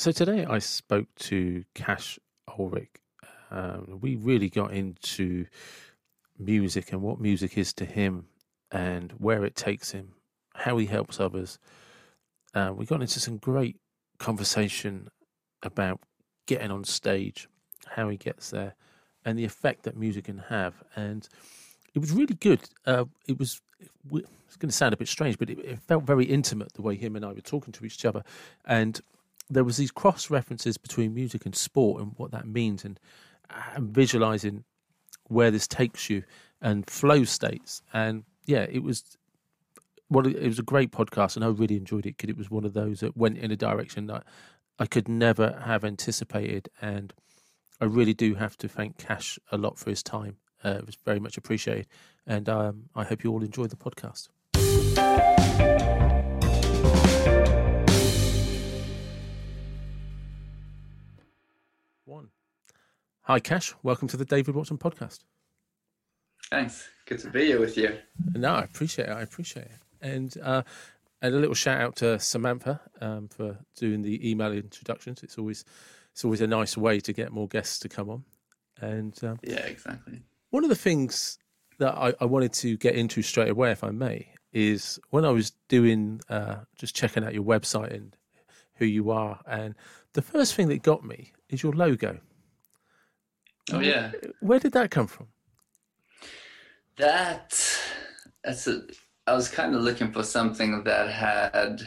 So today I spoke to Cash Ulrich. Um, we really got into music and what music is to him and where it takes him, how he helps others. Uh, we got into some great conversation about getting on stage, how he gets there, and the effect that music can have. And it was really good. Uh, it was it's going to sound a bit strange, but it, it, felt very intimate the way him and I were talking to each other, and there was these cross references between music and sport and what that means, and, and visualizing where this takes you and flow states. And yeah, it was well, it was a great podcast, and I really enjoyed it because it was one of those that went in a direction that I could never have anticipated, and I really do have to thank Cash a lot for his time. Uh, it was very much appreciated, and um, I hope you all enjoyed the podcast. Hi, Cash. Welcome to the David Watson podcast. Thanks. Good to be here with you. No, I appreciate it. I appreciate it. And uh, and a little shout out to Samantha um, for doing the email introductions. It's always it's always a nice way to get more guests to come on. And um, yeah, exactly. One of the things that I, I, wanted to get into straight away, if I may, is when I was doing uh, just checking out your website and who you are, and the first thing that got me is your logo. Oh yeah, where did that come from? That that's a. I was kind of looking for something that had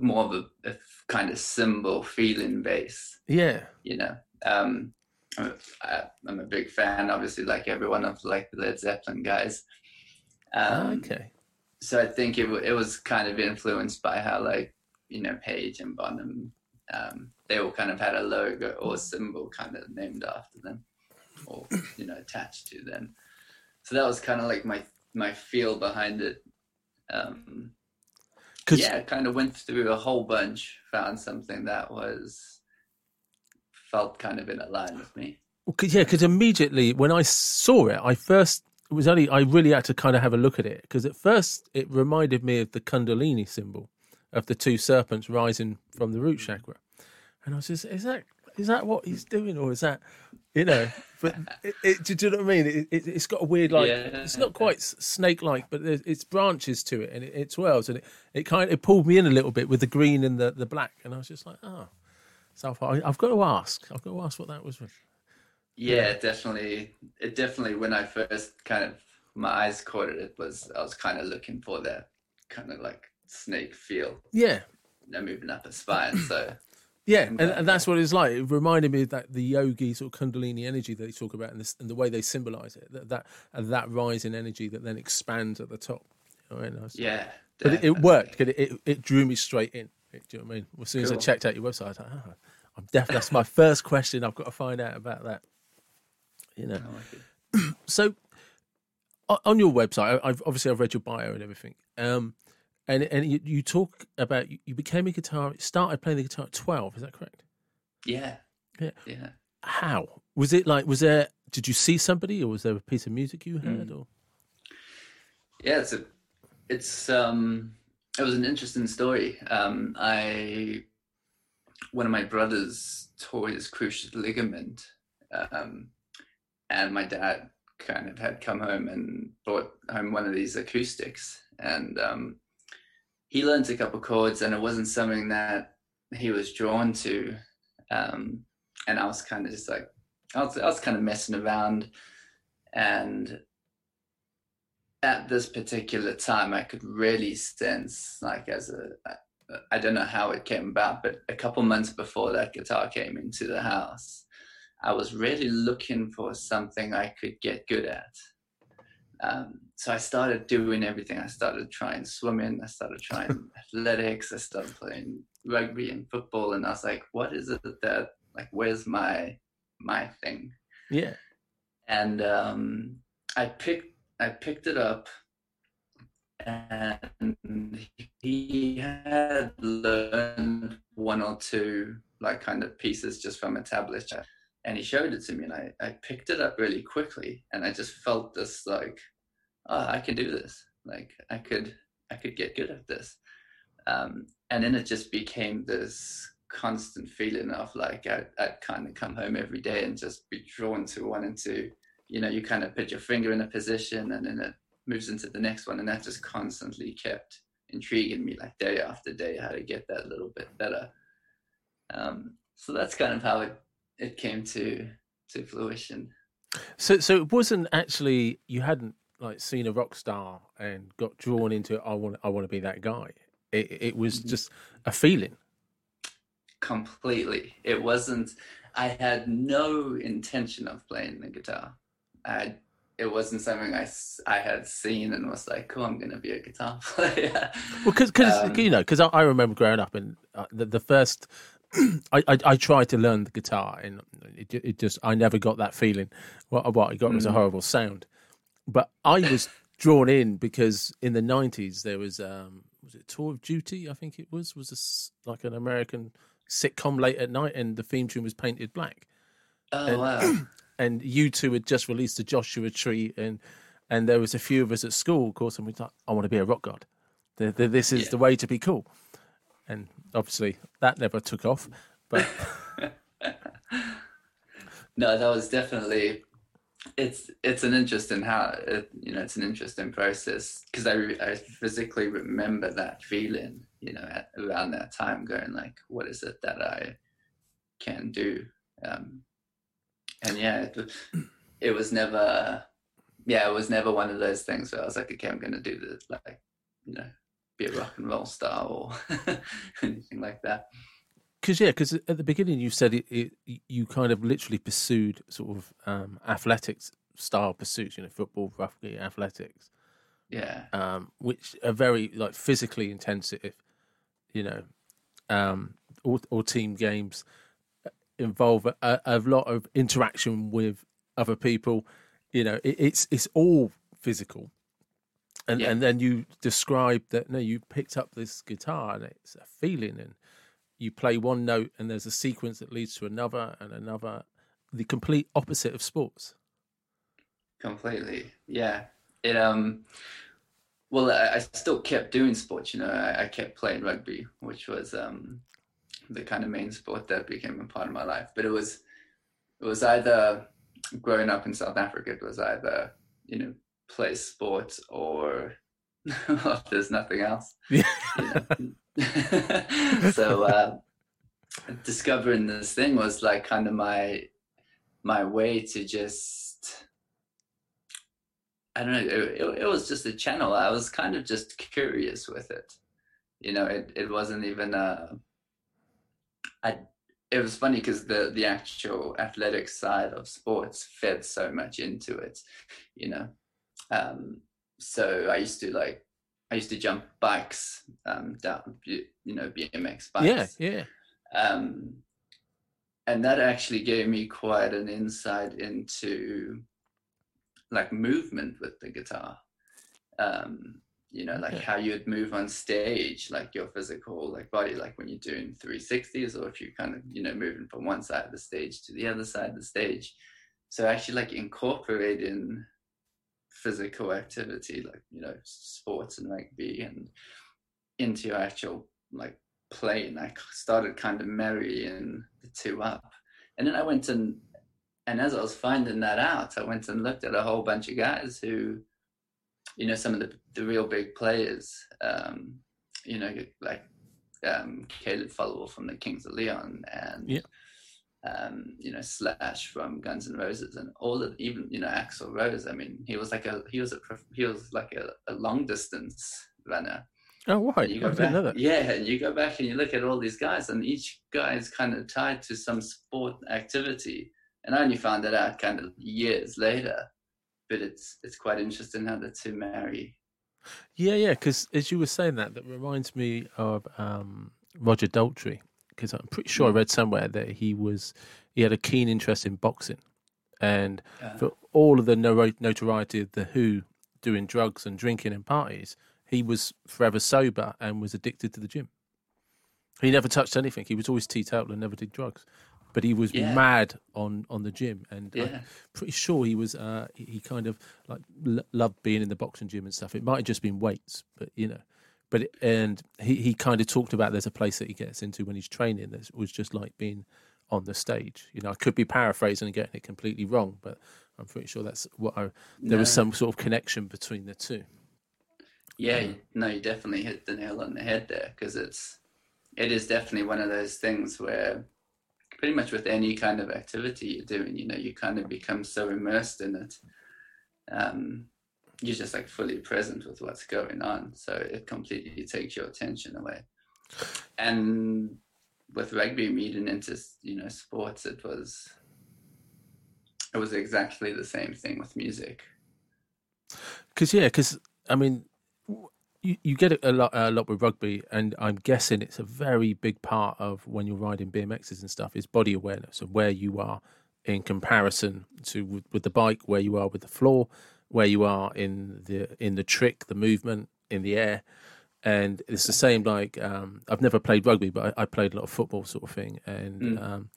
more of a, a kind of symbol feeling base. Yeah, you know. Um, I, am a big fan, obviously, like everyone of like the Led Zeppelin guys. Um, okay. So I think it it was kind of influenced by how like you know Page and Bonham, um, they all kind of had a logo or symbol kind of named after them, or you know attached to them. So that was kind of like my my feel behind it. Um, yeah, kind of went through a whole bunch, found something that was felt kind of in a line with me. Cause, yeah, because immediately when I saw it, I first it was only I really had to kind of have a look at it because at first it reminded me of the Kundalini symbol of the two serpents rising from the root chakra, and I was just, is that is that what he's doing, or is that you know? But it, it, do you know what I mean? It, it, has got a weird like yeah. it's not quite snake like, but it's branches to it and it, it swells, and it, it kind of it pulled me in a little bit with the green and the the black, and I was just like, oh. So I've got to ask. I've got to ask what that was. Yeah, definitely. It definitely. When I first kind of my eyes caught it, it was I was kind of looking for that kind of like snake feel. Yeah. You know, moving up a spine. So. Yeah, and, and, that's what it's like. It reminded me of that the yogi sort of kundalini energy that they talk about, and, this, and the way they symbolize it. That that that rise in energy that then expands at the top. You know, yeah, but it, it, worked. It, it, it drew me straight in. Do you know what I mean? As soon cool. as I checked out your website, I was like, oh, I'm definitely that's my first question. I've got to find out about that. You know. Like so on your website, I've obviously I've read your bio and everything. Um, and and you, you talk about you became a guitar, started playing the guitar at twelve. Is that correct? Yeah. Yeah. Yeah. How was it like? Was there? Did you see somebody, or was there a piece of music you heard? Mm. Or yeah, it's a, it's um, it was an interesting story. Um, I one of my brothers tore his cruciate ligament, um, and my dad kind of had come home and brought home one of these acoustics, and um, he learned a couple chords, and it wasn't something that he was drawn to, um, and I was kind of just like, I was, I was kind of messing around, and at this particular time, I could really sense, like, as a, I don't know how it came about, but a couple months before that guitar came into the house, I was really looking for something I could get good at. Um, so I started doing everything. I started trying swimming. I started trying athletics. I started playing rugby and football. And I was like, what is it that, like, where's my, my thing? Yeah. And um, I picked I picked it up and he had learned one or two like kind of pieces just from a tablet and he showed it to me and I, I picked it up really quickly and I just felt this like oh I can do this like I could I could get good at this um, and then it just became this constant feeling of like I, I'd kind of come home every day and just be drawn to wanting to, you know, you kind of put your finger in a position and then it moves into the next one, and that just constantly kept intriguing me like day after day how to get that little bit better. Um, so that's kind of how it it came to to fruition. So so it wasn't actually you hadn't like seen a rock star and got drawn into it, I want I want to be that guy. It it was mm-hmm. just a feeling. Completely. It wasn't I had no intention of playing the guitar. I it wasn't something I, I had seen and was like, "Cool, I'm going to be a guitar player." well, because um, you know, because I, I, remember growing up and uh, the, the first I, I, I tried to learn the guitar and it, it just I never got that feeling. What what I got was a mm. horrible sound, but I was drawn in because in the nineties there was um was it Tour of Duty I think it was was a, like an American sitcom late at night and the theme tune was Paint It Black. Oh and, wow! and U2 had just released the Joshua Tree and and there was a few of us at school, of course, and we thought I want to be a rock god. The, the, this is yeah. the way to be cool and obviously that never took off. But no, that was definitely it's it's an interesting how it, you know it's an interesting process because I I physically remember that feeling you know at, around that time going like what is it that I can do um, and yeah it, it was never yeah it was never one of those things where I was like okay I'm gonna do this like you know be a rock and roll star or anything like that. Because yeah, because at the beginning you said it, it, you kind of literally pursued sort of um, athletics style pursuits, you know, football, rugby, athletics. Yeah. Um, which are very like physically intensive, you know, um, or, or team games involve a, a, lot of interaction with other people. You know, it, it's it's all physical and yeah. and then you describe that no you picked up this guitar and it's a feeling and you play one note and there's a sequence that leads to another and another the complete opposite of sports. Completely. Yeah. It um well i, I still kept doing sports you know I, I, kept playing rugby which was um the kind of main sport that became a part of my life. But it was it was either growing up in south africa it was either you know play sports or there's nothing else. Yeah. so uh, discovering this thing was like kind of my my way to just I don't know. It, it, it, was just a channel. I was kind of just curious with it. You know, it, it wasn't even a. I. It was funny because the the actual athletic side of sports fed so much into it. You know, um, so I used to like I used to jump bikes um, down, you know, BMX bikes. Yeah, yeah. Um, and that actually gave me quite an insight into like movement with the guitar. Um, you know, like okay. how you'd move on stage, like your physical like body, like when you're doing 360s or if you're kind of, you know, moving from one side of the stage to the other side of the stage. So actually like incorporating physical activity like you know sports and rugby and into your actual like playing i started kind of marrying the two up. And then i went and and as i was finding that out i went and looked at a whole bunch of guys who you know some of the, the real big players um you know like um caleb Followill from the kings of leon and yeah um, you know, Slash from Guns N' Roses, and all of even you know Axl Rose. I mean, he was like a he was a he was like a, a long distance runner. Oh, right. You go back, Yeah, you go back and you look at all these guys, and each guy is kind of tied to some sport activity. And I only found that out kind of years later. But it's it's quite interesting how the two marry. Yeah, yeah. Because as you were saying that, that reminds me of um, Roger Daltrey because I'm pretty sure I hmm. read somewhere that he was he had a keen interest in boxing, and yeah. for all of the notoriety of the Who doing drugs and drinking and parties, he was forever sober and was addicted to the gym. He never touched anything. He was always teetotal and never did drugs, but he was yeah. mad on on the gym. And yeah. I'm pretty sure he was. Uh, he kind of like loved being in the boxing gym and stuff. It might have just been weights, but you know but and he he kind of talked about there's a place that he gets into when he's training that was just like being on the stage. You know, I could be paraphrasing and getting it completely wrong, but I'm pretty sure that's what I. There no. was some sort of connection between the two. Yeah, no, you definitely hit the nail on the head there because it's it is definitely one of those things where pretty much with any kind of activity you're doing, you know, you kind of become so immersed in it. Um, you're just like fully present with what's going on. So it completely takes your attention away. And with rugby meeting into, you know, sports, it was it was exactly the same thing with music. Because yeah, because I mean, you, you get it a lot, a lot with rugby, and I'm guessing it's a very big part of when you're riding BMXs and stuff is body awareness of where you are in comparison to with, with the bike, where you are with the floor, where you are in the in the trick, the movement in the air, and it's the same. Like um, I've never played rugby, but I, I, played a lot of football, sort of thing, and mm. um,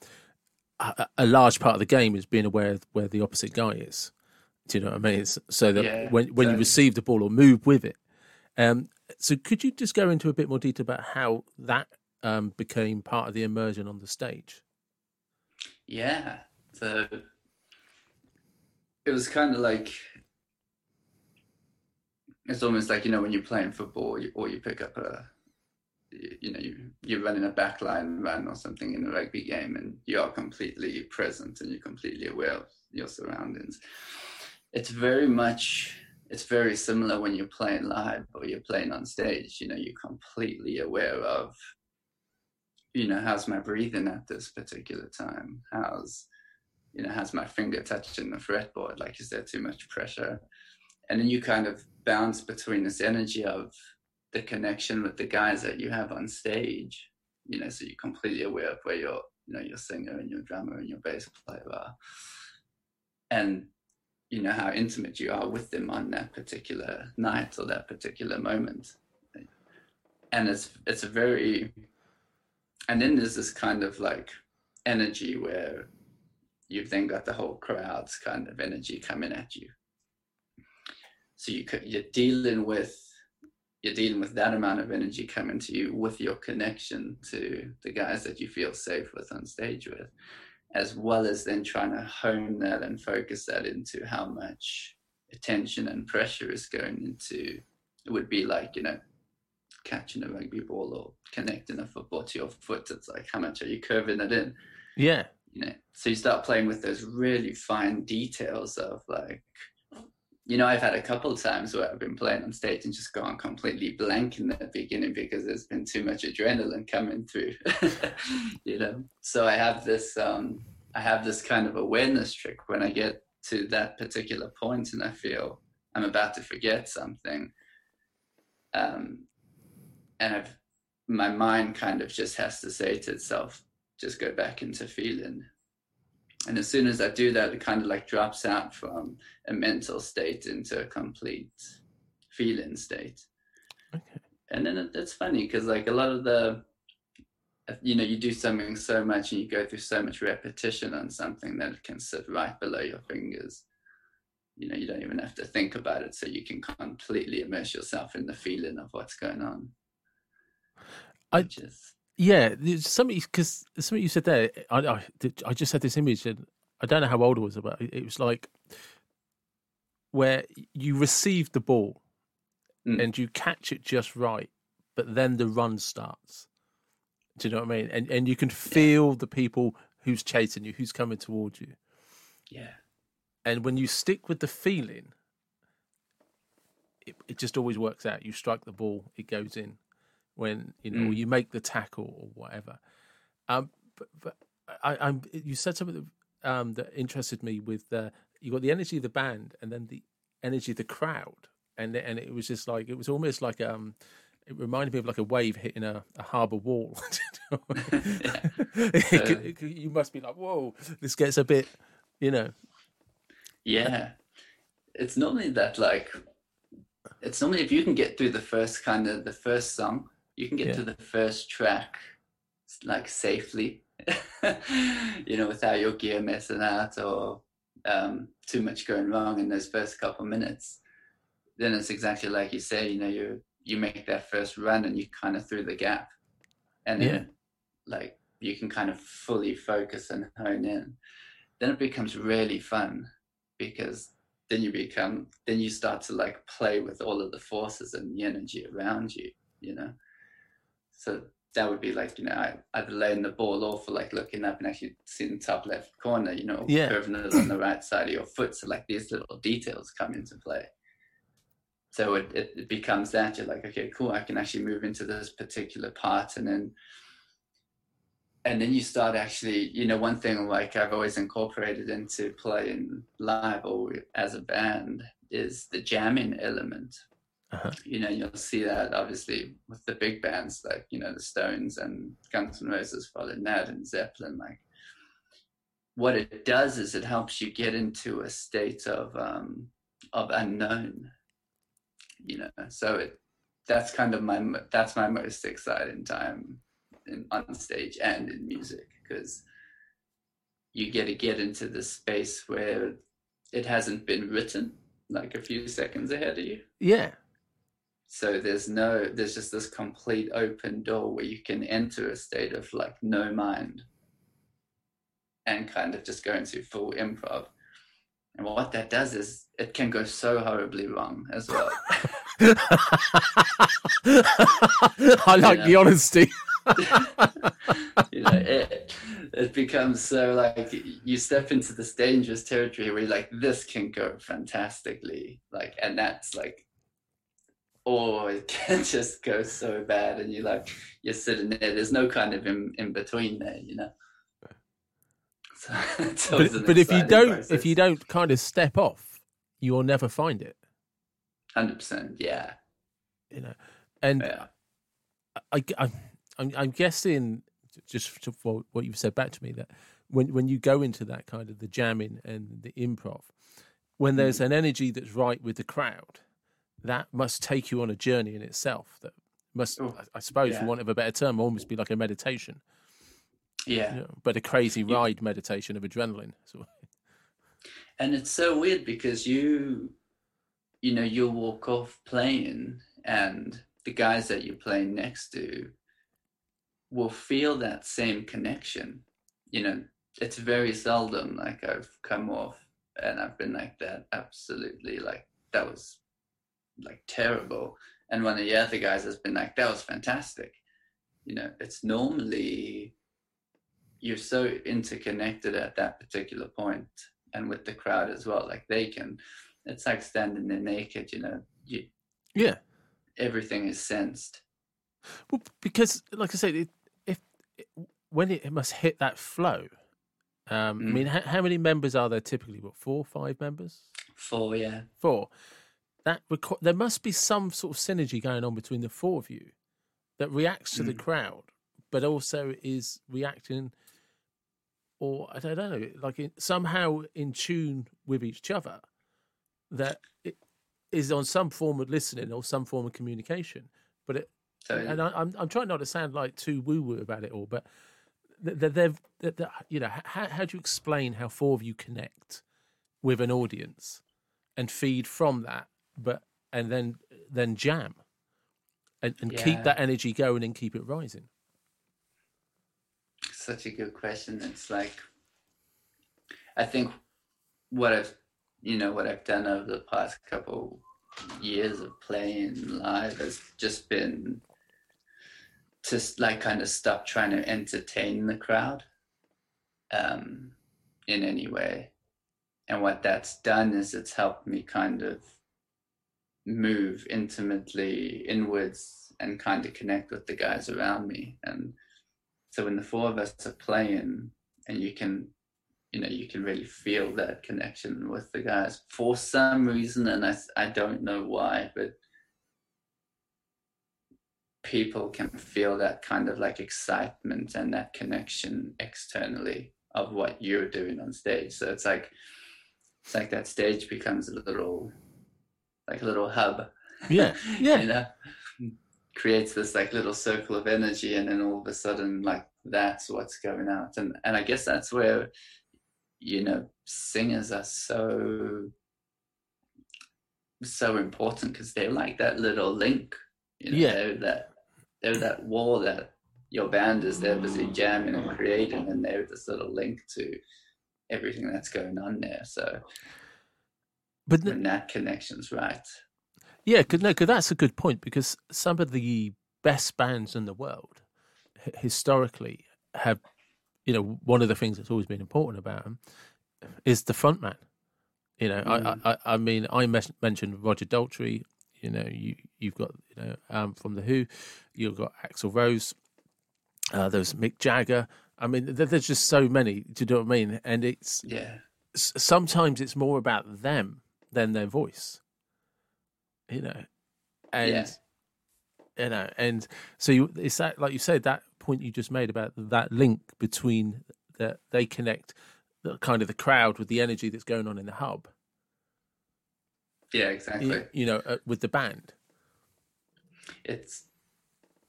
a, a, large part of the game is being aware of where the opposite guy is. Do you know what I mean? It's, so that yeah, when when you receive the ball or move with it, um, so could you just go into a bit more detail about how that um, became part of the immersion on the stage? Yeah, so it was kind of like it's almost like you know when you're playing football or you pick up a you know you, you're running a backline run or something in a rugby game and you are completely present and you're completely aware of your surroundings. It's very much it's very similar when you're playing live or you're playing on stage. You know you're completely aware of you know how's my breathing at this particular time? How's you know how's my finger touching the fretboard? Like is there too much pressure and then you kind of bounce between this energy of the connection with the guys that you have on stage you know so you're completely aware of where your you know your singer and your drummer and your bass player are. And you know how intimate you are with them on that particular night or that particular moment. And it's it's a very and then there's this kind of like energy where you've then got the whole crowd's kind of energy coming at you so you you're dealing with you're dealing with that amount of energy coming to you with your connection to the guys that you feel safe with on stage with as well as then trying to hone that and focus that into how much attention and pressure is going into it would be like you know catching a rugby ball or connecting a football to your foot. It's like how much are you curving it in? Yeah. You know so you start playing with those really fine details of like you know, I've had a couple of times where I've been playing on stage and just gone completely blank in the beginning because there's been too much adrenaline coming through. you know, so I have this, um, I have this kind of awareness trick when I get to that particular point and I feel I'm about to forget something. Um, and I've, my mind kind of just has to say to itself, just go back into feeling and as soon as I do that, it kind of like drops out from a mental state into a complete feeling state. Okay. And then it, it's funny because like a lot of the, you know, you do something so much and you go through so much repetition on something that it can sit right below your fingers. You know, you don't even have to think about it, so you can completely immerse yourself in the feeling of what's going on. I just yeah, something because something you said there. I, I, I just had this image, and I don't know how old it was, but it was like where you receive the ball mm. and you catch it just right, but then the run starts. Do you know what I mean? And and you can feel yeah. the people who's chasing you, who's coming towards you. Yeah. And when you stick with the feeling, it, it just always works out. You strike the ball, it goes in when you know mm. you make the tackle or whatever. Um, but, but I, am you said something that, um, that interested me with the you got the energy of the band and then the energy of the crowd, and and it was just like it was almost like um. It reminded me of like a wave hitting a, a harbour wall. you must be like, "Whoa, this gets a bit," you know. Yeah, it's normally that like it's normally if you can get through the first kind of the first song you can get yeah. to the first track like safely you know without your gear messing out or um, too much going wrong in those first couple minutes then it's exactly like you say you know you're you make that first run and you kind of through the gap and then Yeah. like you can kind of fully focus and hone in then it becomes really fun because then you become then you start to like play with all of the forces and the energy around you you know so that would be like you know I, either laying the ball off or like looking up and actually seeing the top left corner you know Yeah. curving it on the right side of your foot. So like these little details come into play. So it, it, it becomes that you're like okay cool i can actually move into this particular part. And then and then you start actually you know one thing like i've always incorporated into playing live or as a band is the jamming element Uh-huh. you know you'll see that obviously with the big bands like you know the stones and guns n' roses following that and zeppelin like what it does is it helps you get into a state of um of unknown you know so it that's kind of my that's my most exciting time in, on stage and in music because you get to get into the space where it hasn't been written like a few seconds ahead of you Yeah. So there's no there's just this complete open door where you can enter a state of like no mind and kind of just go into full improv. And what that does is it can go so horribly wrong as well. I like the honesty. you know it it becomes so like you step into this dangerous territory where you're like this can go fantastically. Like and that's like or it can just go so bad and you're like you're sitting there there's no kind of in, in between there you know so But, but if you don't, process. if you don't kind of step off, you will never find it. 100% yeah You know, and yeah I, I, I'm, I'm guessing just for what you've said back to me that when when you go into that kind of the jamming and the improv, when Mm. there's an energy that's right with the crowd, that must take you on a journey in itself. That must, Oh, I- I suppose, yeah. for want of a better term, almost be like a meditation, yeah you know, but a crazy ride meditation of adrenaline. So, and it's so weird because you you know you'll walk off playing and the guys that you're playing next to will feel that same connection you know it's very seldom like i've come off and i've been like that absolutely like that was like terrible and one of the other guys has been like that was fantastic you know it's normally you're so interconnected at that particular point and with the crowd as well like they can it's like standing there naked you know you, yeah, everything is sensed well, because like I said, it, if it, when it, it must hit that flow. Um, I Mm. mean, how, how many members are there typically? What four, five members? Four, yeah four, that reco- there must be some sort of synergy going on between the four of you that reacts to the Mm. crowd, but also is reacting, or I don't know, like in, somehow in tune with each other. That it is on some form of listening or some form of communication. But it, and I, I'm I'm trying not to sound like too woo woo about it all, but th- they've, th- th- you know, how how do you explain how four of you connect with an audience and feed from that, but and then then jam. And, and keep that energy going and keep it rising? such a good question. It's like i think what i've you know what i've done over the past couple years of playing live has just been to like kind of stop trying to entertain the crowd um in any way. And what that's done is it's helped me kind of move intimately inwards and kind of connect with the guys around me. And so when the four of us are playing and you can you know you can really feel that connection with the guys for some reason and i, I don't know why but people can feel that kind of like excitement and that connection externally of what you're doing on stage. So it's like it's like that stage becomes a little like a little hub Yeah, yeah. you know creates this like little circle of energy and then all of a sudden like that's what's going out and and i guess that's where you know singers are so so important because they're like that little link You know, Yeah. they're that they're that wall that your band is there busy jamming and creating, and they're the sort of link to everything that's going on there. So But that connection's right, yeah, cause, no, 'cause that's a good point because some of the best bands in the world h- historically have, you know, one of the things that's always been important about them is the front man. You know, Mm. I, I, I mean, I mes- mentioned Roger Daltrey. You know, you you've got you know um, from the Who, you've got Axl Rose. Uh, there's Mick Jagger. I mean, there, there's just so many. Do you know what I mean? And it's yeah, s- sometimes it's more about them than their voice. You know, and Yeah. you know, and so you, it's that like you said that point you just made about that link between that they connect the kind of the crowd with the energy that's going on in the hub. yeah, You, exactly. you know, uh, with the band. it's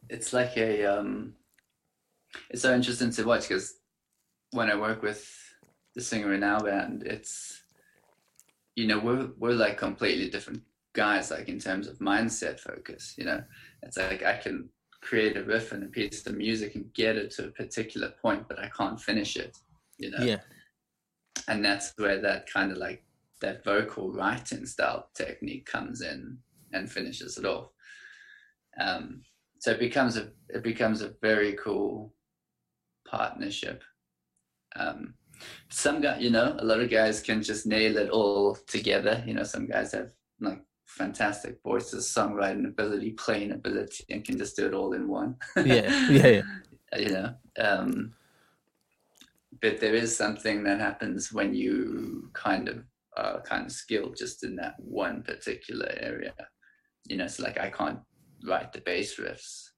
it's like a um it's so interesting to watch because when I work with the singer in our band, it's you know we're we're like completely different guys, like in terms of mindset focus. You know, it's like I can create a riff and a piece of music and get it to a particular point, but I can't finish it. You know, Yeah, and that's where that kind of like that vocal writing style technique comes in and finishes it off. Um, so it becomes a it becomes a very cool partnership. Um, some guy, you know, a lot of guys can just nail it all together. You know, some guys have like fantastic voices, songwriting ability, playing ability, and can just do it all in one. yeah, yeah, yeah. you know um but there is something that happens when you kind of are kind of skilled just in that one particular area you know it's like i can't write the bass riffs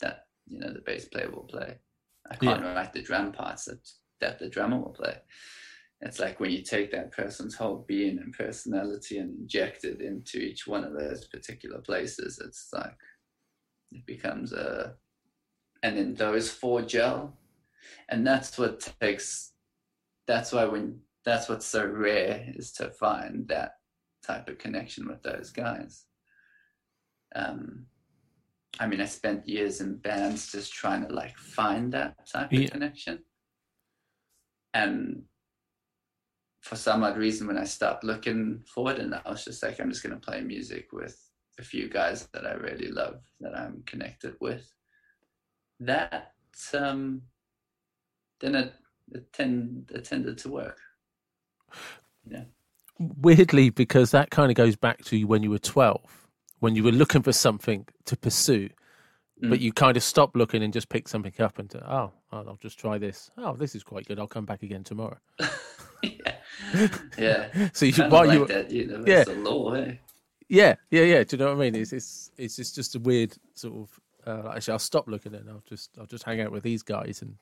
that you know the bass player will play i can't write the drum parts that that the drummer will play. It's like when you take that person's whole being and personality and inject it into each one of those particular places it's like it becomes a and then those four gel and that's what takes that's why when that's what's so rare is to find that type of connection with those guys. Um i mean i spent years in bands just trying to like find that type of connection and for some odd reason when i stopped looking forward, and i was just like i'm just going to play music with a few guys that i really love that i'm connected with. That um then it, it, tend, it tended to work. Weirdly, because that kind of goes back to when you were twelve, when you were looking for something to pursue, but Mm. you kind of stopped looking and just picked something up and oh, oh, I'll just try this. Oh, this is quite good. I'll come back again tomorrow. yeah yeah So you Kinda while like you that you know Yeah. law eh? Yeah, yeah, yeah. Do you know what I mean? It's it's it's just, just a weird sort of. Uh, actually, I'll stop looking and I'll just I'll just hang out with these guys and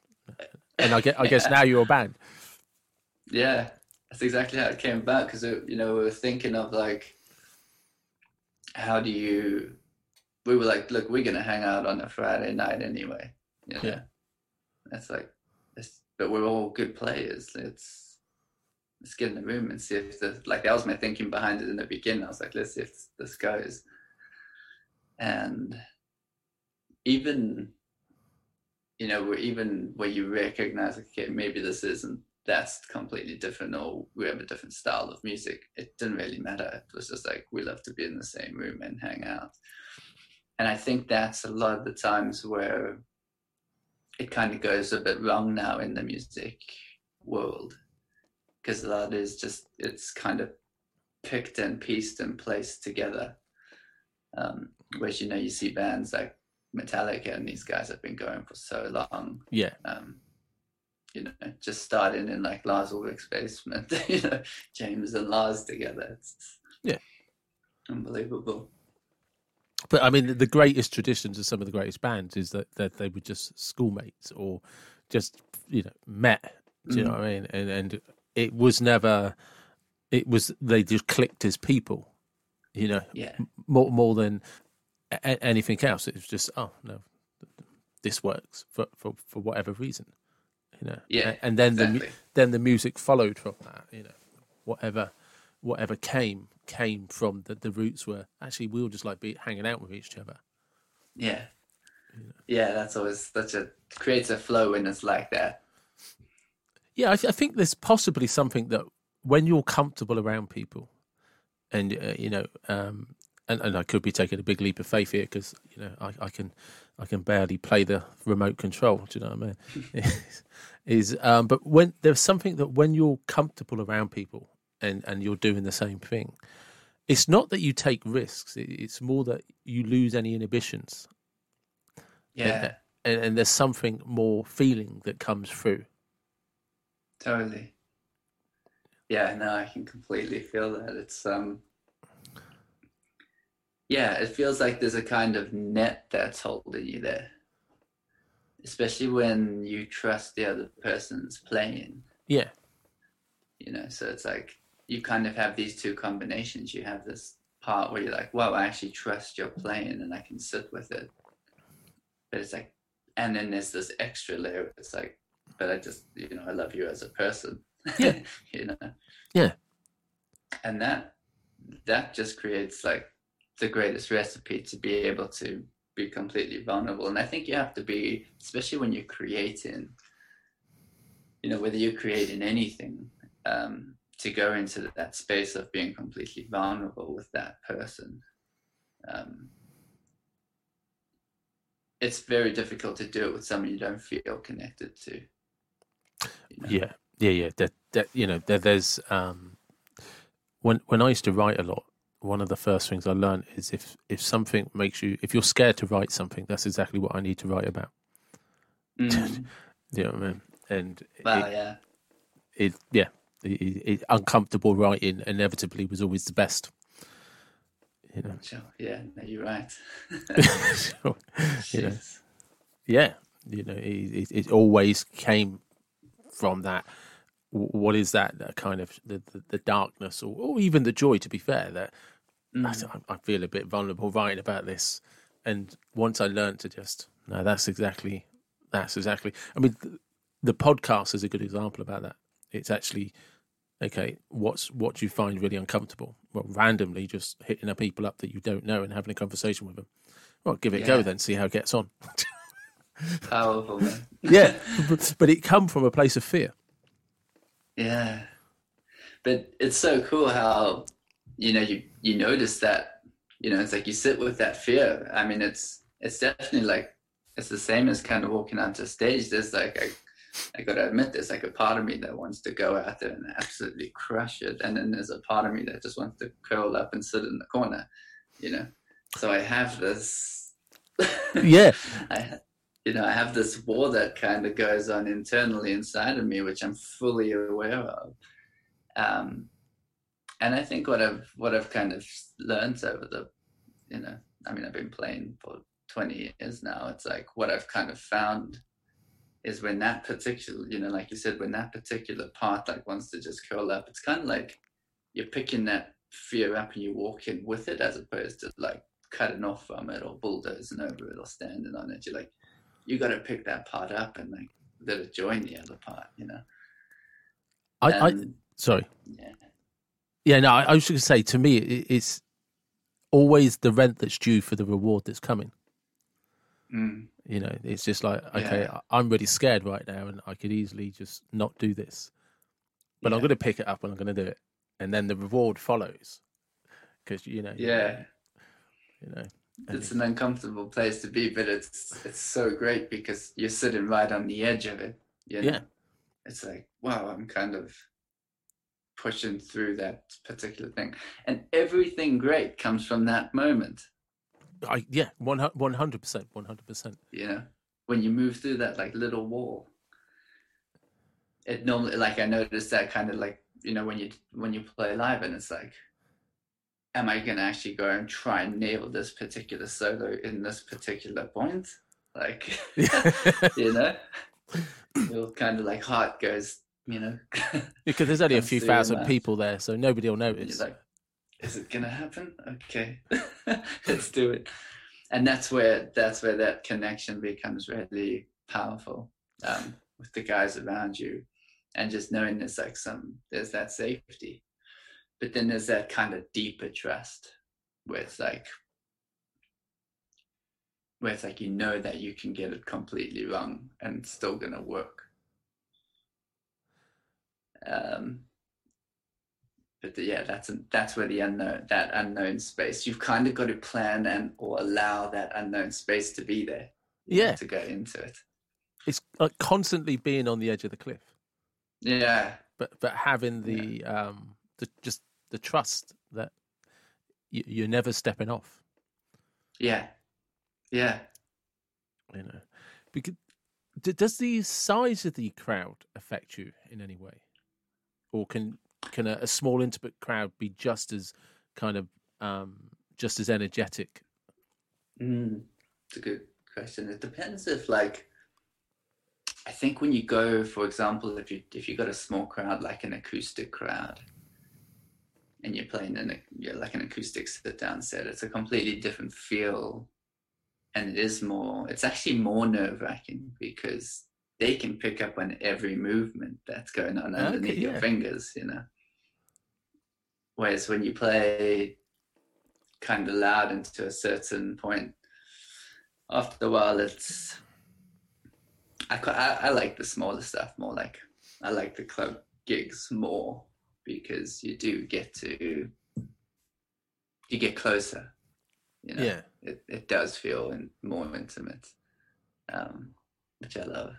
and I get I guess now you're a band. yeah that's exactly how it came about because you know we were thinking of like how do you we were like look we're gonna hang out on a friday night anyway you know? Yeah. that's like it's, but we're all good players. Let's let's get in the room and see if the like that was my thinking behind it in the beginning. I was like let's see if this goes. And even you know even where you recognize okay maybe this isn't that's completely different or we have a different style of music it didn't really matter. It was just like we love to be in the same room and hang out and i think that's a lot of the times where it kind of goes a bit wrong now in the music world because a lot is just it's kind of picked and pieced and placed together um whereas you know you see bands like metallica and these guys have been going for so long Yeah, um, you know, just starting in like Lars Ulrich's basement, you know, James and Lars together. It's Yeah. unbelievable. But I mean the- greatest traditions of some of the greatest bands is that that they were just schoolmates or just you know met. Do you know Mm. what I mean? And and it was never. It was they just clicked as people. You know, Yeah, more more than a- anything else. It was just oh no, this works for for, for whatever reason, you know. Yeah, A- and then the then the music followed from that. You know, whatever whatever came came from the the roots were actually we all just like be hanging out with each other. Yeah. Yeah, that's always such a creates a flow when it's like that. Yeah, I, th- I think there's possibly something that when you're comfortable around people, and uh, you know, um, and, and I could be taking a big leap of faith here because you know I, I can I can barely play the remote control. Do you know what I mean? is um, but when there's something that when you're comfortable around people and and you're doing the same thing, it's not that you take risks. It's more that you lose any inhibitions. Yeah, and, and, and there's something more feeling that comes through. Totally. Yeah, no, I can completely feel that. It's um yeah, it feels like there's a kind of net that's holding you there. Especially when you trust the other person's playing. Yeah. You know, so it's like you kind of have these two combinations. You have this part where you're like, well, I actually trust your playing and I can sit with it. But it's like, and then there's this extra layer. It's like, but I just, you know, I love you as a person. Yeah. you know? Yeah. And that, that just creates like the greatest recipe to be able to be completely vulnerable. And I think you have to be, especially when you're creating, you know, whether you're creating anything, um, to go into that space of being completely vulnerable with that person. Um, it's very difficult to do it with someone you don't feel connected to. You know? Yeah, yeah, yeah. That, that you know, there, there's um, when when I used to write a lot, one of the first things I learned is if if something makes you if you're scared to write something, that's exactly what I need to write about. Mm. you know what I mean? And well, it, yeah, it yeah, it, it, uncomfortable writing inevitably was always the best. You know. Sure. Yeah, no, you're right. so, you know, yeah, you know, it, it, always came from that. What is that? That kind of the, the, the darkness, or, or even the joy. To be fair, that mm. I, I feel a bit vulnerable writing about this. And once I learned to just no, that's exactly that's exactly. I mean, the, the podcast is a good example about that. It's actually okay. What's what do you find really uncomfortable? Well, randomly just hitting a people up that you don't know and having a conversation with them. Well, give it yeah. a go then. See how it gets on. Powerful, yeah, but, but it come from a place of fear. Yeah, but it's so cool how you know you you notice that you know it's like you sit with that fear i mean it's it's definitely like it's the same as kind of walking onto stage there's like I, I gotta admit there's like a part of me that wants to go out there and absolutely crush it and then there's a part of me that just wants to curl up and sit in the corner you know? So i have this yeah. I you know i have this war that kind of goes on internally inside of me which i'm fully aware of. Um, and I think what I've what I've kind of learned over the, you know, I mean, I've been playing for 20 years now. It's like what I've kind of found is when that particular, you know, like you said, when that particular part like wants to just curl up, it's kind of like you're picking that fear up and you're walking with it as opposed to like cutting off from it or bulldozing over it or standing on it. You're like, you got to pick that part up and like let it join the other part, you know. I, I sorry. Yeah. Yeah, no, I, I was going to say to me, it, it's always the rent that's due for the reward that's coming. Mm. You know, it's just like, okay, yeah. I'm really scared right now, and I could easily just not do this, but yeah. I'm going to pick it up and I'm going to do it, and then the reward follows, because you know, yeah, you know, it's an uncomfortable place to be, but it's it's so great because you're sitting right on the edge of it. You know? Yeah, it's like wow, I'm kind of pushing through that particular thing. And everything great comes from that moment. I yeah, one hundred percent, one hundred percent. You know, when you move through that like little wall, it normally like I noticed that kind of like you know when you when you play live and it's like, am I gonna actually go and try and nail this particular solo in this particular point? Like, you know, your kind of like heart goes you know. because there's only a few thousand uh, people there, so nobody will notice. Like, is it gonna happen? Okay, let's do it. And that's where that's where that connection becomes really powerful um, with the guys around you, and just knowing there's like some there's that safety, but then there's that kind of deeper trust where it's like where it's like you know that you can get it completely wrong and it's still gonna work. Um, but yeah, that's that's where the unknown that unknown space. You've kind of got to plan and or allow that unknown space to be there. Yeah, to go into it. It's like constantly being on the edge of the cliff. Yeah, but but having the yeah. um the just the trust that you, you're never stepping off. Yeah, yeah. You know, because does the size of the crowd affect you in any way, or can can a, a small intimate crowd be just as kind of um, just as energetic? Mm, it's a good question. It depends if like I think when you go, for example, if you if you got a small crowd like an acoustic crowd, and you're playing in a you're like an acoustic sit down set, it's a completely different feel, and it is more. It's actually more nerve wracking because they can pick up on every movement that's going on underneath okay, yeah. your fingers, you know. Whereas when you play kind of loud into a certain point, after a while, it's I, I, I like the smaller stuff more. Like I like the club gigs more because you do get to you get closer. You know, yeah, it it does feel more intimate, um, which I love.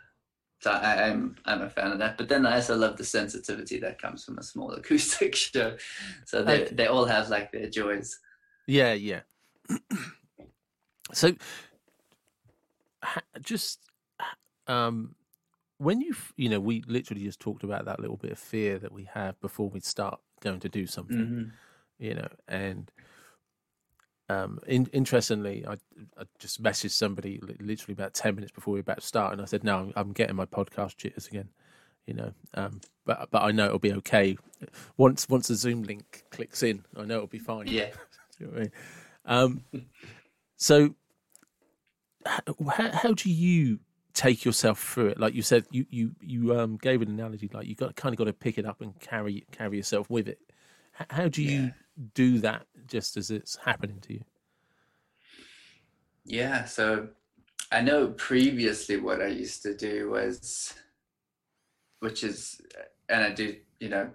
So I, am I'm, I'm a fan of that. But then I also love the sensitivity that comes from a small acoustic show. So they okay. they all have like their joys. Yeah, yeah. so just um when you you know we literally just talked about that little bit of fear that we have before we start going to do something mm-hmm. you know and um, in, interestingly, I, I, just messaged somebody literally about ten minutes before we were about to start, and I said, "No, I'm, I'm getting my podcast jitters again." You know, um, but but I know it'll be okay once once the Zoom link clicks in. I know it'll be fine. Yeah. you know I mean? um, so, how, how do you take yourself through it? Like you said, you you you um, gave an analogy like you got kind of got to pick it up and carry carry yourself with it. How do you yeah. do that just as it's happening to you? Yeah, so I know previously what I used to do was, which is, and I do, you know,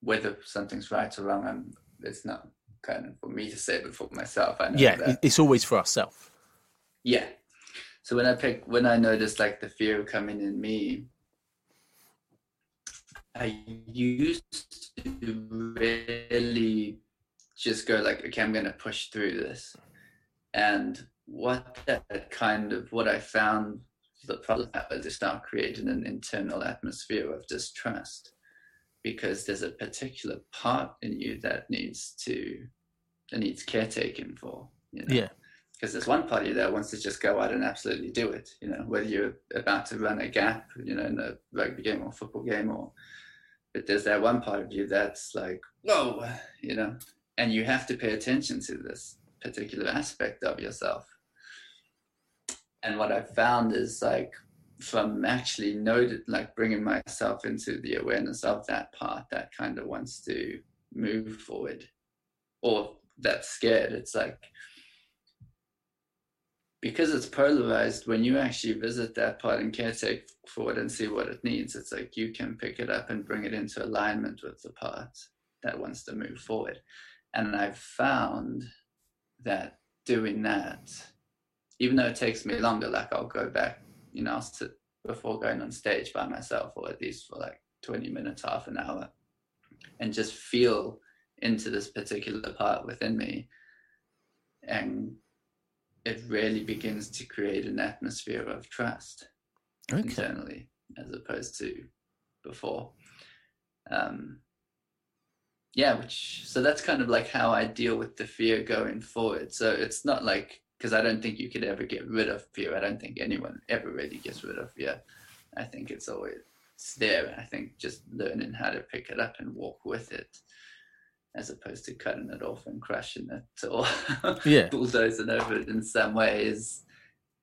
whether something's right or wrong, I'm, it's not kind of for me to say, but for myself. I know yeah, that. it's always for ourselves. Yeah. So when I pick, when I notice like the fear coming in me, I used to really just go like, okay, I'm going to push through this. And what that kind of, what I found the problem was to start creating an internal atmosphere of distrust because there's a particular part in you that needs to, that needs caretaking for, you know? Yeah because there's one part of you that wants to just go out and absolutely do it. You know, whether you're about to run a gap, you know, in a rugby game or football game, or but there's that one part of you that's like, whoa, you know, and you have to pay attention to this particular aspect of yourself. And what I've found is like from actually noted, like bringing myself into the awareness of that part that kind of wants to move forward or that's scared. It's like, because it's polarized, when you actually visit that part and caretake for it and see what it needs, it's like you can pick it up and bring it into alignment with the part that wants to move forward. And I've found that doing that, even though it takes me longer, like I'll go back, you know, I'll sit before going on stage by myself, or at least for like 20 minutes, half an hour, and just feel into this particular part within me and it really begins to create an atmosphere of trust okay. internally as opposed to before. Um, yeah, which so that's kind of like how I deal with the fear going forward. So it's not like because I don't think you could ever get rid of fear. I don't think anyone ever really gets rid of fear. I think it's always it's there. I think just learning how to pick it up and walk with it as opposed to cutting it off and crushing it or yeah. bulldozing over it in some way is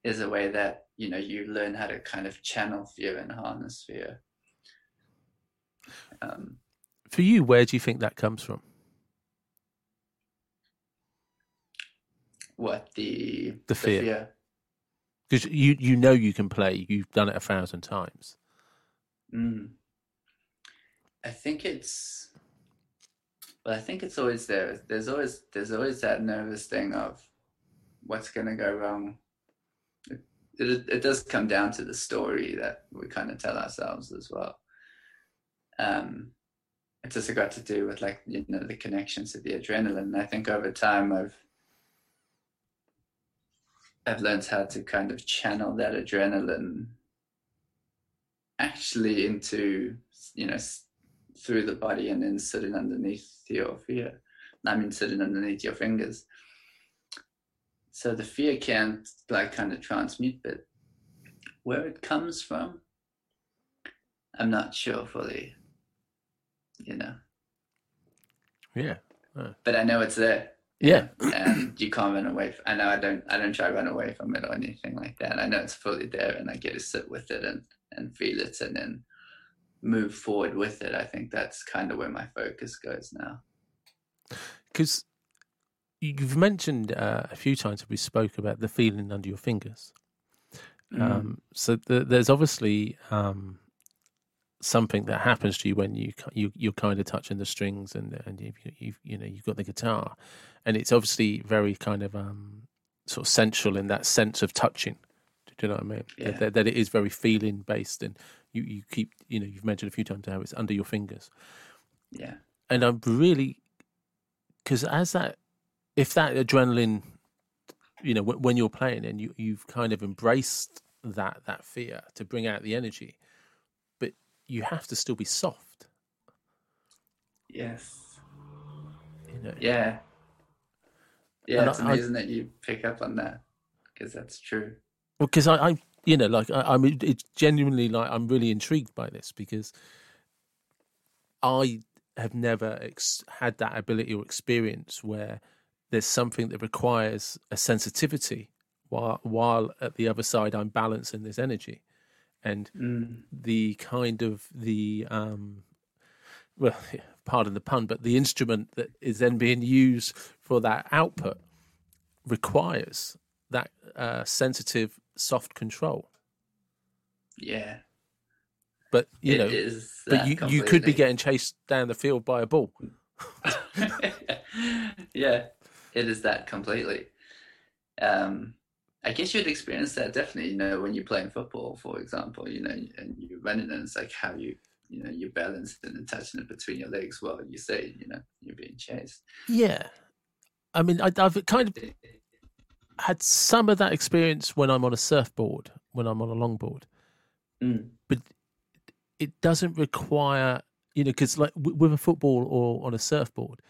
is a way that you know you learn how to kind of channel fear and harness fear. Um, For you, where do you think that comes from? What the the fear? Because you you know you can play. You've done it a thousand times. Mm. I think it's well, I think it's always there. There's always there's always that nervous thing of what's going to go wrong. It, it, it does come down to the story that we kind of tell ourselves as well. Um, it also got to do with like you know the connections to the adrenaline. And I think over time I've I've learned how to kind of channel that adrenaline actually into you know through the body and then sitting underneath your fear. I mean, sitting underneath your fingers. So the fear can't like kind of transmute, but where it comes from, I'm not sure fully. You know. Yeah. But I know it's there. Yeah. and you can't run away. From, I know I don't. I don't try to run away from it or anything like that. I know it's fully there, and I get to sit with it and and feel it, and then move forward with it. I think that's kind of where my focus goes now. Because you've mentioned uh, a few times we spoke about the feeling under your fingers. Mm. Um, so the, there's obviously um, something that happens to you when you you you're kind of touching the strings and and you you you know you've got the guitar, and it's obviously very kind of um, sort of sensual in that sense of touching. Do you know what I mean? Yeah. That, that, it is very feeling based, and you, you keep you know you've mentioned a few times how it's under your fingers. Yeah, and I'm really because as that if that adrenaline, you know, when you're playing and you you've kind of embraced that that fear to bring out the energy, you have to still be soft. Yes. You know. Yeah. Yeah, and it's I, amazing I, that you pick up on that because that's true. Well, because I, I, you know, like I, I'm, it's genuinely like I'm really intrigued by this because I have never ex- had that ability or experience where there's something that requires a sensitivity while while at the other side I'm balancing this energy and mm. the kind of the um well pardon the pun but the instrument that is then being used for that output requires that uh, sensitive soft control. Yeah. But you it know, but you, you could be getting chased down the field by a bull. yeah, it is that completely. Um, I guess you'd experience that definitely. You know, when you're playing football, for example, you know, and you're running, and it's like how you, you know, you're balanced and touching it between your legs while you say, you know, you're being chased. Yeah, I mean, I, I've kind of had some of that experience when I'm on a surfboard, when I'm on a longboard, mm. but it doesn't require, you know, because like with a football or on a surfboard,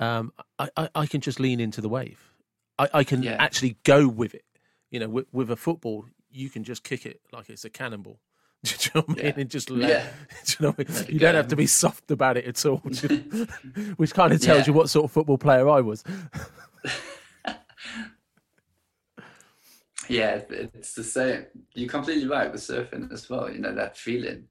um, I, I, I, can just lean into the wave. I, I can yeah. actually go with it. You know, with, with, a football, you can just kick it like it's a cannonball. Do you know what I mean? And just let, yeah. do you know what I mean? You don't have to be soft about it at all, which kind of tells yeah. you what sort of football player I was. yeah, it's the same. You're completely right with surfing as well. You know that feeling,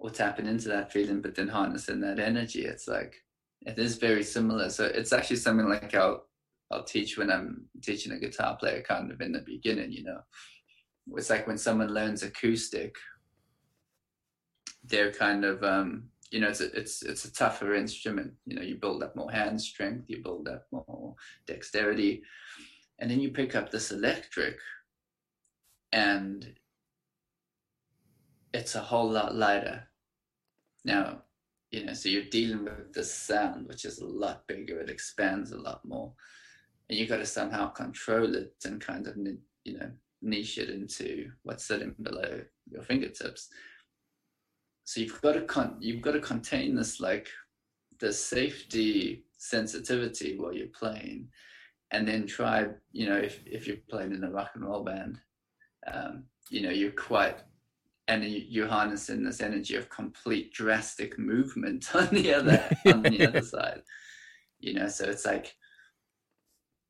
or tapping into that feeling, but then harnessing that energy. It's like it is very similar. So it's actually something like I'll I'll teach when I'm teaching a guitar player, kind of in the beginning. You know, it's like when someone learns acoustic, they're kind of um, you know it's a, it's it's a tougher instrument. You know, you build up more hand strength, you build up more dexterity and then you pick up this electric and it's a whole lot lighter now you know so you're dealing with the sound which is a lot bigger it expands a lot more and you got to somehow control it and kind of you know niche it into what's sitting below your fingertips. So you've got to con- you've got to contain this like the safety sensitivity while you're playing. And then try, you know, if, if you're playing in a rock and roll band, um, you know, you're quite, and you, you're harnessing this energy of complete drastic movement on the other, on the other side, you know, so it's like,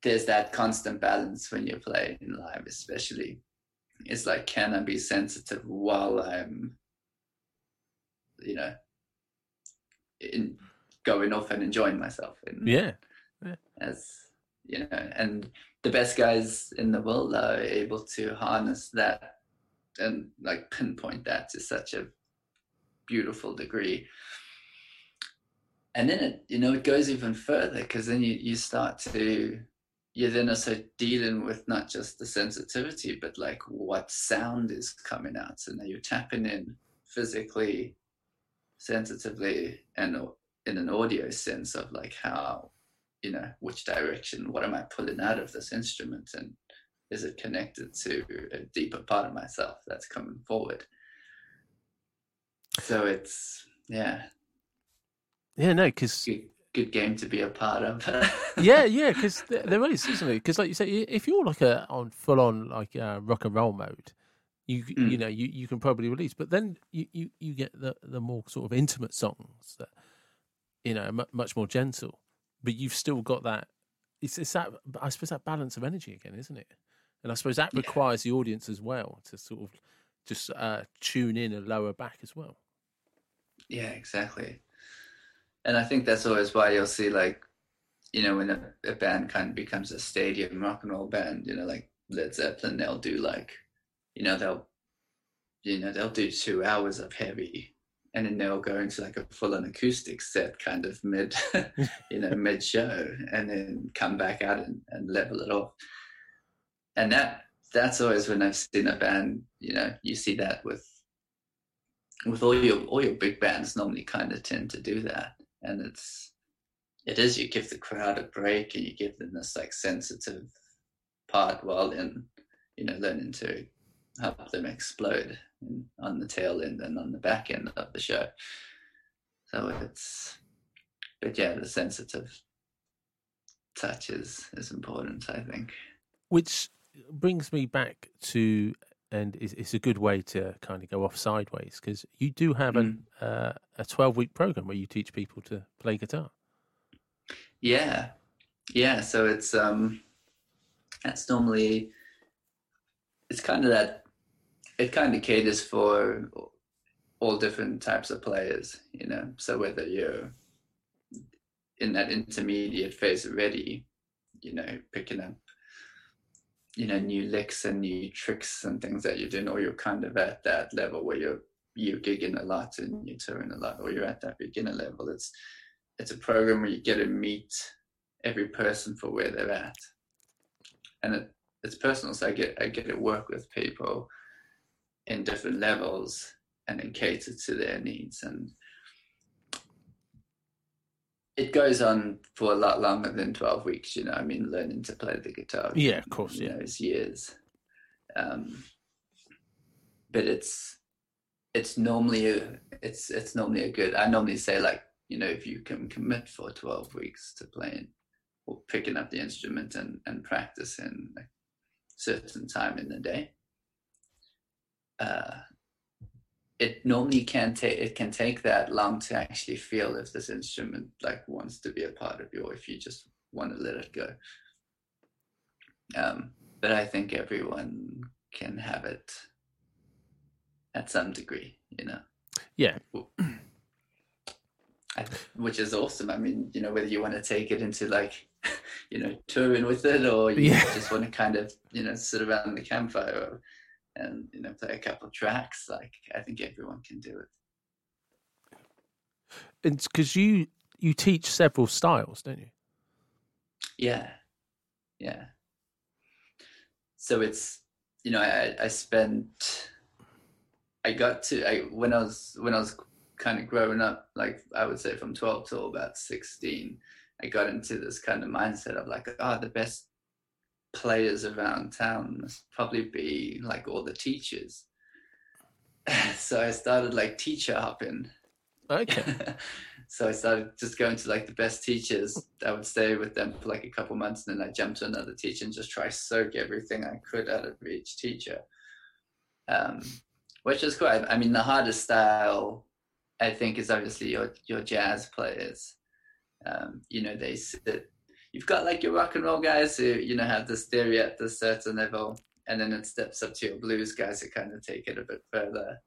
there's that constant balance when you're playing live, especially. It's like, can I be sensitive while I'm, you know, in, going off and enjoying myself? And yeah. As you know, and the best guys in the world are able to harness that and like pinpoint that to such a beautiful degree. And then it, you know, it goes even further because then you, you start to, you're then also dealing with not just the sensitivity, but like what sound is coming out. So now you're tapping in physically, sensitively, and in an audio sense of like how you know which direction what am i pulling out of this instrument and is it connected to a deeper part of myself that's coming forward? So it's yeah. Yeah no because good, game to be a part of yeah yeah because there is isn't it because like you say if you're like a on full on like uh, rock and roll mode you mm. you know you, you can probably release but then you, you you get the the more sort of intimate songs that you know much more gentle but you've still got that. It's, it's that I suppose that balance of energy again, isn't it? And I suppose that requires the audience as well to sort of just uh, tune in and lower back as well. Yeah, exactly. And I think that's always why you'll see like, you know, when a, a band kind of becomes a stadium rock and roll band, you know, like Led Zeppelin, they'll do like, you know, they'll, you know, they'll do two hours of heavy and then they'll go into like a full-on acoustic set kind of mid you know mid show and then come back out and, and level it off. And that that's always when i've seen a band you know you see that with with all your all your big bands normally kind of tend to do that and it's it is you give the crowd a break and you give them this like sensitive part while in you know learning to help them explode on the tail end and on the back end of the show. So it's, but yeah, the sensitive touch is, is important, I think. Which brings me back to, and it's, it's a good way to kind of go off sideways because you do have mm. an, uh, a 12 week program where you teach people to play guitar. Yeah. Yeah. So it's, um, that's normally, it's kind of that it kind of caters for all different types of players, you know. So whether you're in that intermediate phase already, you know, picking up, you know, new licks and new tricks and things that you're doing, or you're kind of at that level where you're you're gigging a lot and you're touring a lot, or you're at that beginner level. It's it's a program where you get to meet every person for where they're at, and it, it's personal. So I get I get to work with people in different levels and then cater to their needs and it goes on for a lot longer than 12 weeks you know i mean learning to play the guitar yeah of course yeah. those years. Um but it's it's normally a, it's it's normally a good i normally say like you know if you can commit for 12 weeks to playing or picking up the instrument and and practicing a certain time in the day uh, it normally can take it can take that long to actually feel if this instrument like wants to be a part of you or if you just want to let it go. Um, but i think everyone can have it at some degree you know? Yeah. I, which is awesome. I mean you know whether you want to take it into like you know touring with it or you yeah. just want to kind of you know sit around the campfire or, and you know play a couple of tracks like i think everyone can do it. It's because you you teach several styles don't you? Yeah. Yeah. So it's you know i i spent i got to i when i was when i was kind of growing up like i would say from 12 till about 16 i got into this kind of mindset of like oh the best players around town must probably be like all the teachers. so I started like teacher hopping. Okay. so I started just going to like the best teachers. I would stay with them for like a couple months, and then I jumped to another teacher and just try soak everything I could out of each teacher. Um, which is cool. I, I mean, the hardest style, I think, is obviously your your jazz players. Um, you know, they sit you've got like your rock and roll guys who you know have this theory at this certain level, and then it steps up to your blues guys who kind of take it a bit further,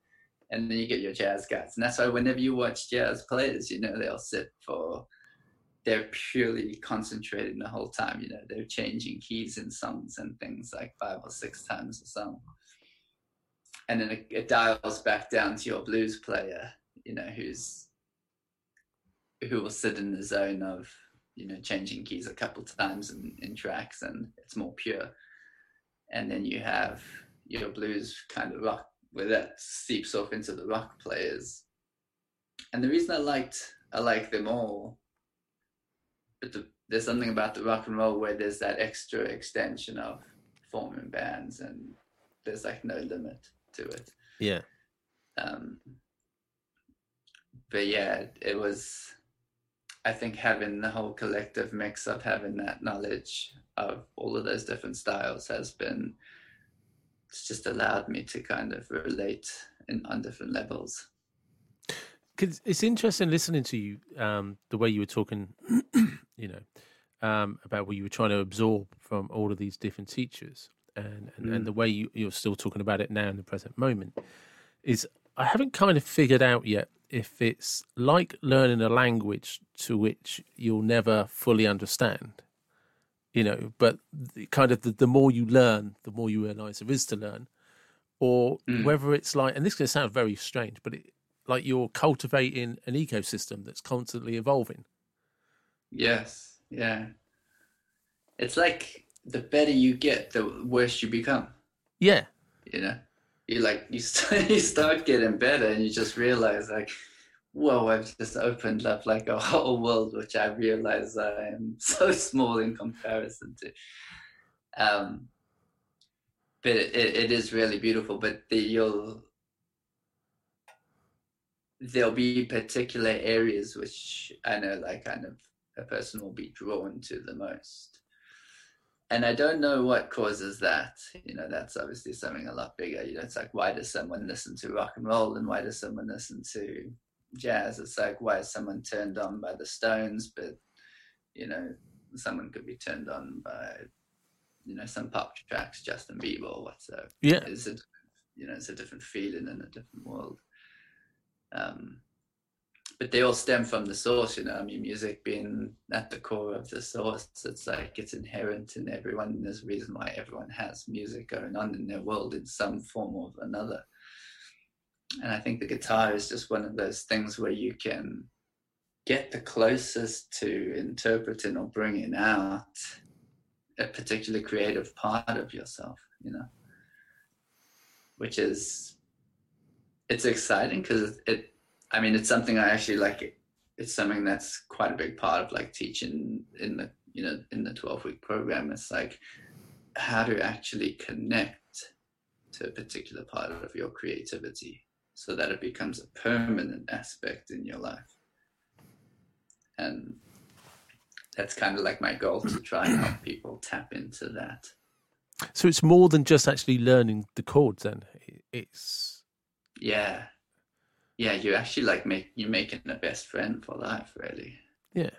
and then you get your jazz guys. And that's why whenever you watch jazz players, you know they'll sit for they're purely concentrating the whole time. You know, they're changing keys in songs and things like five or six times a song. And then it, it dials back down to your blues player, you know, who's who will sit in the zone of, you know, changing keys a couple times in, in tracks and it's more pure. And then you have your blues kind of rock where that seeps off into the rock players. And the reason I liked I like them all but the, there's something about the rock and roll where there's that extra extension of forming bands and there's like no limit to it. Yeah. Um, but yeah, it was, I think having the whole collective mix of having that knowledge of all of those different styles has been, it's just allowed me to kind of relate in, on different levels. Cause it's interesting listening to you, um, the way you were talking you know, um, about what you were trying to absorb from all of these different teachers, and and, mm. and the way you, you're still talking about it now in the present moment, is I haven't kind of figured out yet if it's like learning a language to which you'll never fully understand, you know, but kind of the, the more you learn, the more you realize there is to learn, or mm. whether it's like, and this can sound very strange, but it, like you're cultivating an ecosystem that's constantly evolving. Yes, yeah. It's like the better you get, the worse you become. Yeah. You know, you like you start, you start getting better, and you just realize like, whoa, I've just opened up like a whole world, which I realize I am so small in comparison to. Um, but it, it is really beautiful. But the, you'll there'll be particular areas which I know, like kind of a person will be drawn to the most. And I don't know what causes that. You know, that's obviously something a lot bigger. You know, it's like, why does someone listen to rock and roll and why does someone listen to jazz? It's like, why is someone turned on by the Stones, but, you know, someone could be turned on by, you know, some pop tracks, Justin Bieber or whatsoever. Yeah. It's a, you know, it's a different feeling in a different world. Um, but they all stem from the source, you know. I mean, music being at the core of the source, it's like it's inherent in everyone. And there's a reason why everyone has music going on in their world in some form or another. And I think the guitar is just one of those things where you can get the closest to interpreting or bringing out a particular creative part of yourself, you know, which is it's exciting because it I mean, it's something I actually like. It's something that's quite a big part of like teaching in the you know in the twelve week program. It's like how to actually connect to a particular part of your creativity so that it becomes a permanent aspect in your life. And that's kind of like my goal to try and help people tap into that. So it's more than just actually learning the chords then. It's yeah, yeah, you actually like make you're making a best friend for life, really. Yeah.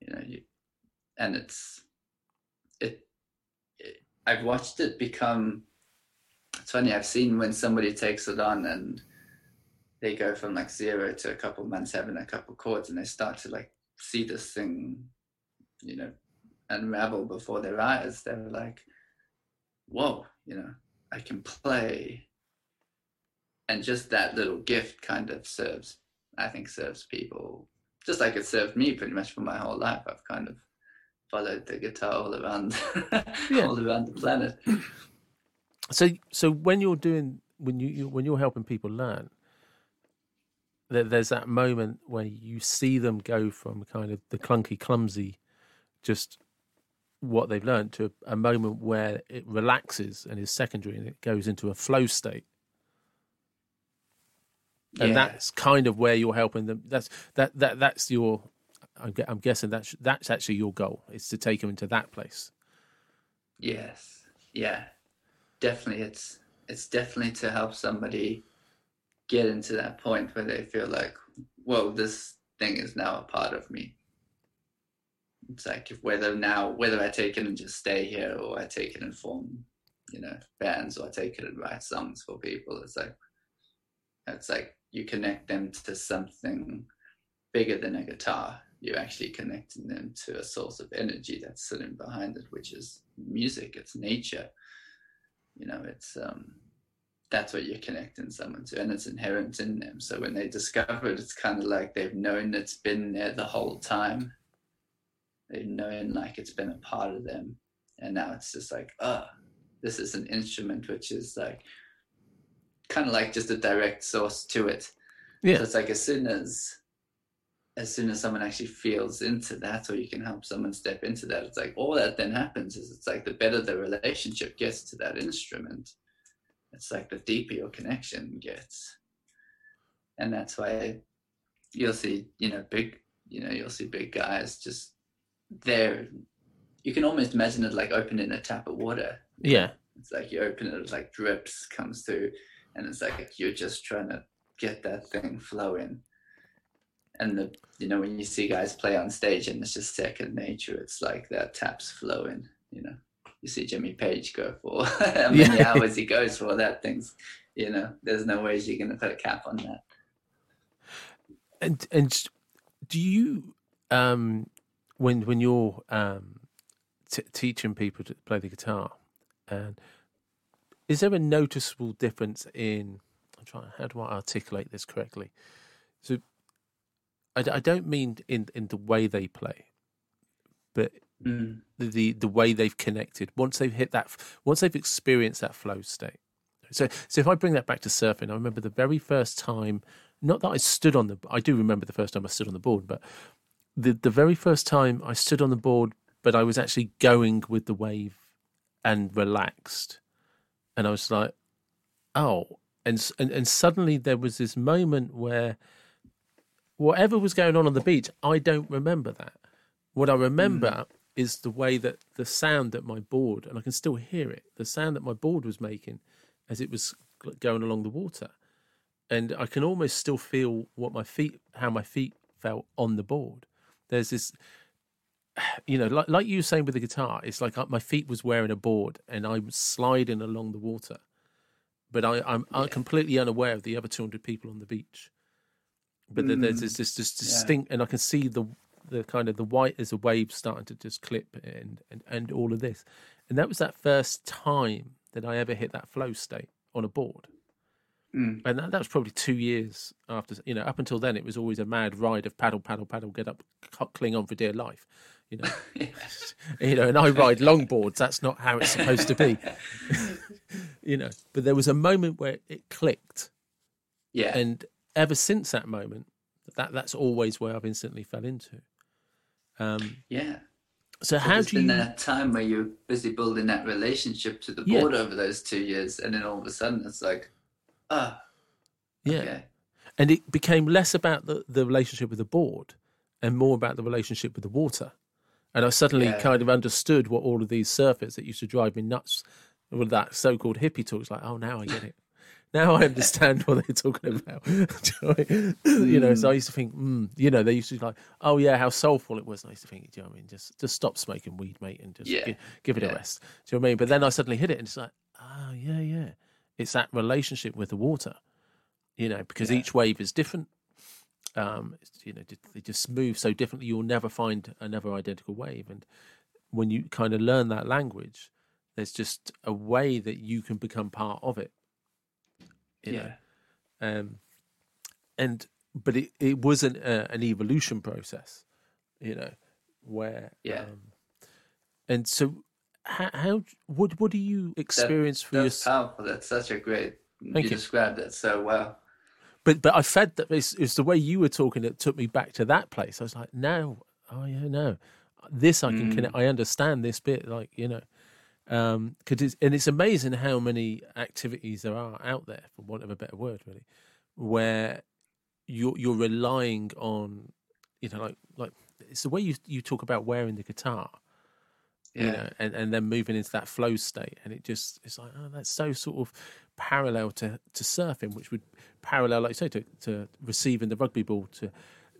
You know, you, and it's it, it. I've watched it become. It's funny. I've seen when somebody takes it on and they go from like zero to a couple months having a couple chords, and they start to like see this thing, you know, unravel before their eyes. They're like, "Whoa!" You know, I can play and just that little gift kind of serves i think serves people just like it served me pretty much for my whole life. I've kind of followed the guitar all around yeah. all around the planet. So so when you're doing when you, you when you're helping people learn there's that moment where you see them go from kind of the clunky clumsy just what they've learned to a moment where it relaxes and is secondary and it goes into a flow state and yeah. that's kind of where you're helping them. That's that that that's your. I'm, I'm guessing that's that's actually your goal is to take them into that place. Yes. Yeah. Definitely, it's it's definitely to help somebody get into that point where they feel like, whoa, this thing is now a part of me. It's like if whether now whether I take it and just stay here or I take it and form, you know, bands or I take it and write songs for people. It's like it's like you connect them to something bigger than a guitar you're actually connecting them to a source of energy that's sitting behind it, which is music, it's nature. You know, it's um, that's what you're connecting someone to, and it's inherent in them. So when they discover it, it's kind of like they've known it's been there the whole time. They've known like it's been a part of them, and now it's just like, oh, this is an instrument which is like kind of like just a direct source to it. Yeah. So it's like as soon as as soon as someone actually feels into that or you can help someone step into that it's like all that then happens is it's like the better the relationship gets to that instrument it's like the deeper your connection gets. And that's why you'll see you know big you know you'll see big guys just there. You can almost imagine it like opening a tap of water. Yeah. It's like you open it, it's like drips comes through and it's like you're just trying to get that thing flowing. And the you know when you see guys play on stage and it's just second nature it's like that taps flowing you know. You see jimmy page go for how many yeah. hours he goes for that thing's you know there's no ways you're going to put a cap on that. And and do you um when when you're um t- teaching people to play the guitar and is there a noticeable difference in i'm trying how do i articulate this correctly so I, I don't mean in in the way they play, but mm. the, the the way they've connected once they've hit that once they've experienced that flow state. So so if I bring that back to surfing, I remember the very first time. Not that I stood on the. I do remember the first time I stood on the board, but the the very first time I stood on the board, but I was actually going with the wave and relaxed, and I was like, oh, and and and suddenly there was this moment where whatever was going on on the beach, I don't remember that. What I remember mm. is the way that the sound that my board, and I can still hear it, the sound that my board was making as it was going along the water. And I can almost still feel what my feet, how my feet felt on the board. There's this, you know, like, like you were saying with the guitar, it's like my feet was wearing a board and I'm sliding along the water. But I, I'm yeah. completely unaware of the other 200 people on the beach but mm. there's this, this, this distinct, yeah. and I can see the the kind of the white as a wave starting to just clip and, and and all of this, and that was that first time that I ever hit that flow state on a board. Mm. And that, that, was probably two years after, you know, up until then, it was always a mad ride of paddle, paddle, paddle, get up, cling on for dear life, you know. you know, and I ride longboards. That's not how it's supposed to be, you know. But there was a moment where it clicked. Yeah. And ever since that moment, that that's always where I've instantly fell into. Um, yeah. So, how do you? that time where you're busy building that relationship to the board yeah. over those two years, and then all of a sudden it's like, ah, oh, yeah. Okay. And it became less about the, the relationship with the board and more about the relationship with the water. And I suddenly yeah. kind of understood what all of these surfers that used to drive me nuts with that so-called hippie talk. It's like, oh, now I get it now I understand what they're talking about. you know, so I used to think, mm, you know, they used to be like, oh yeah, how soulful it was. And I used to think, do you know what I mean? Just just stop smoking weed, mate, and just yeah. give, give, it yeah. a rest. Do you know what I mean? But then I suddenly hit it, and it's like, oh yeah, yeah, it's that relationship with the water. You know, because yeah. each wave is different. Um, you know, they just move so differently. You'll never find another identical wave, and when you kind of learn that language, there's just a way that you can become part of it you yeah. know. Um, and but it, it was an uh, an evolution process, you know, where yeah. Um, and so, how, how what what do you experience that, for that's yourself? powerful. That's such a great. Thank you, you. described it so well. But but I fed that it's, it's the way you were talking that took me back to that place. I was like, now, oh yeah, no, this I can mm. connect. I understand this bit, like you know um cause it's, and it's amazing how many activities there are out there for want of a better word really where you're you're relying on you know like like it's the way you you talk about wearing the guitar yeah. you know and and then moving into that flow state and it just it's like oh that's so sort of parallel to to surfing which would parallel like you say to to receiving the rugby ball to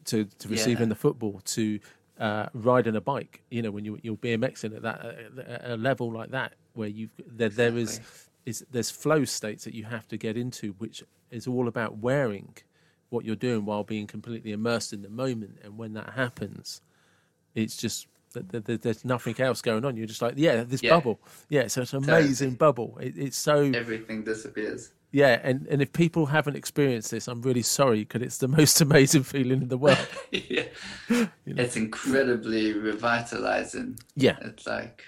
to to receiving yeah. the football to uh, riding a bike. You know, when you you're BMXing at that a level like that, where you there exactly. there is is there's flow states that you have to get into, which is all about wearing what you're doing while being completely immersed in the moment. And when that happens, it's just there's nothing else going on. You're just like, yeah, this yeah. bubble. Yeah, so it's an amazing bubble. It, it's so everything disappears. Yeah, and, and if people haven't experienced this, I'm really sorry because it's the most amazing feeling in the world. yeah, you know? it's incredibly revitalizing. Yeah, it's like,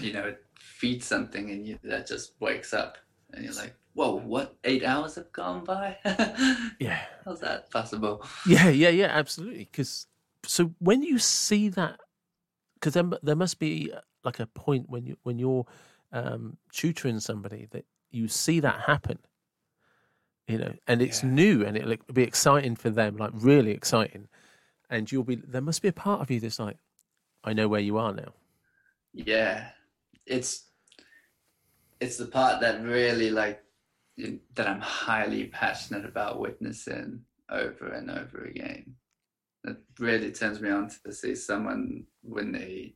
you know, it feeds something and you that just wakes up, and you're like, whoa, what? Eight hours have gone by? yeah, how's that possible? Yeah, yeah, yeah, absolutely. Because so when you see that, because there there must be like a point when you when you're um, tutoring somebody that you see that happen you know and it's yeah. new and it'll be exciting for them like really exciting. And you'll be there must be a part of you that's like i know where you are now. Yeah. It's it's the part that really like that i'm highly passionate about witnessing over and over again it really turns me on to see someone when they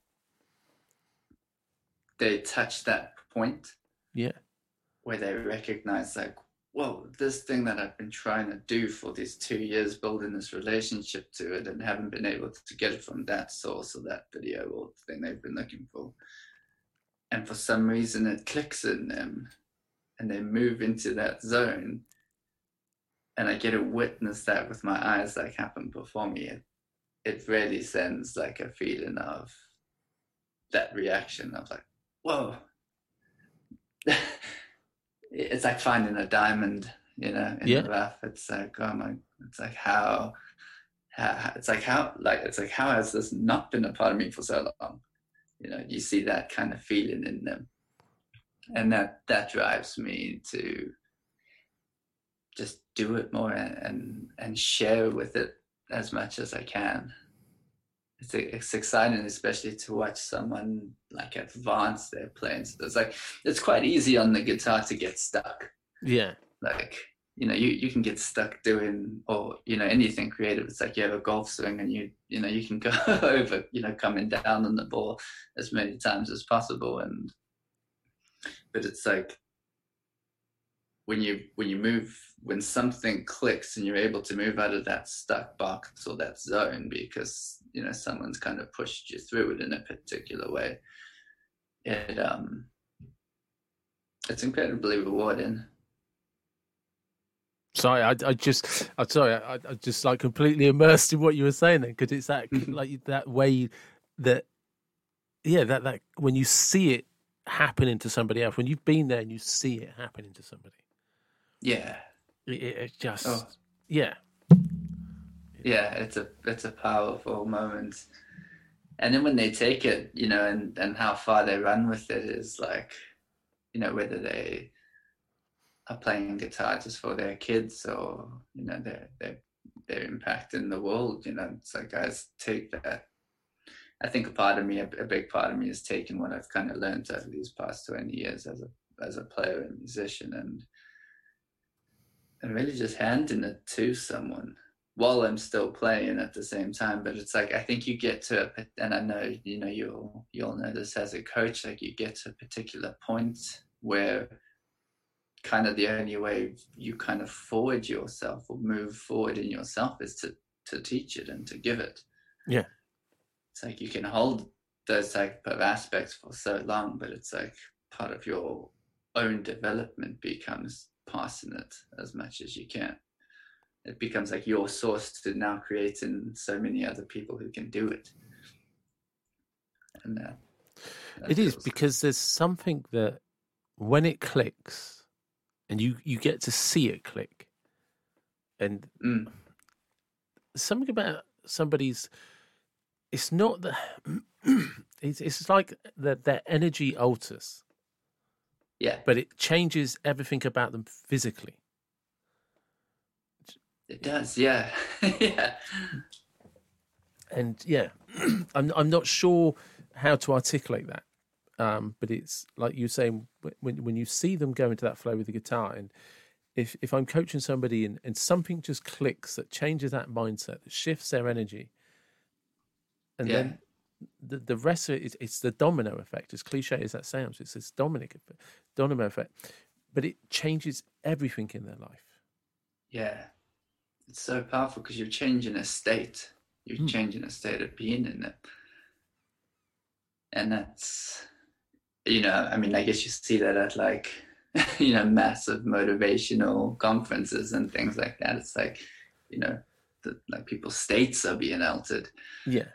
they touch that point yeah. where they recognize like well this thing that i've been trying to do for these two years building this relationship to it and haven't been able to get it from that source or that video or thing they've been looking for. And for some reason it clicks in them and they move into that zone and i get to witness that with my eyes like happen before me it, it really sends like a feeling of that reaction of like whoa it's like finding a diamond, you know, in yeah. the rough. It's like, oh my, it's like how, how, it's like how, like, it's like, how has this not been a part of me for so long? You know, you see that kind of feeling in them. And that, that drives me to just do it more and, and, share with it as much as I can it's, it's exciting, especially to watch someone like advance their playing. So it's like it's quite easy on the guitar to get stuck. Yeah, like you know, you, you can get stuck doing or you know anything creative. It's like you have a golf swing and you you know you can go over you know coming down on the ball as many times as possible and but it's like when you when you move when something clicks and you're able to move out of that stuck box or that zone because you know someone's kind of pushed you through it in a particular way it um it's incredibly rewarding. Sorry i, I just i'm sorry I, I just like completely immersed in what you were saying then because it's that like that way that yeah that that when you see it happening to somebody else when you've been there and you see it happening to somebody yeah it, it just oh. yeah yeah, it's a it's a powerful moment. And then when they take it, you know, and and how far they run with it is like, you know, whether they are playing guitar just for their kids or you know their their their impact in the world. You know, it's like guys take that. I think a part of me, a, a big part of me, is taking what I've kind of learned over these past twenty years as a as a player and musician, and and really just handing it to someone while I'm still playing at the same time. But it's like I think you get to, a, and I know you know you'll you'll know this as a coach. Like you get to a particular point where kind of the only way you kind of forward yourself or move forward in yourself is to to teach it and to give it. Yeah, it's like you can hold those type of aspects for so long, but it's like part of your own development becomes passing it as much as you can it becomes like your source to now create in so many other people who can do it. And it feels... is because there's something that when it clicks, and you you get to see it click, and mm. something about somebody's. It's not that. it's it's like that their energy alters. Yeah, but it changes everything about them physically. It does, yeah, yeah. And yeah, I'm I'm not sure how to articulate that, um, but it's like you're saying when when you see them go into that flow with the guitar, and if if I'm coaching somebody and, and something just clicks that changes that mindset, that shifts their energy, and yeah. then the the rest of it is it's the domino effect. As cliche as that sounds, it's this dominic domino effect, but it changes everything in their life. Yeah, it's so powerful because you're changing a state. You're Hmm. changing a state of being in it. And that's, you know, I mean, I guess you see that at like, you know, massive motivational conferences and things like that. It's like, you know, the, like people's states are being altered. Yeah.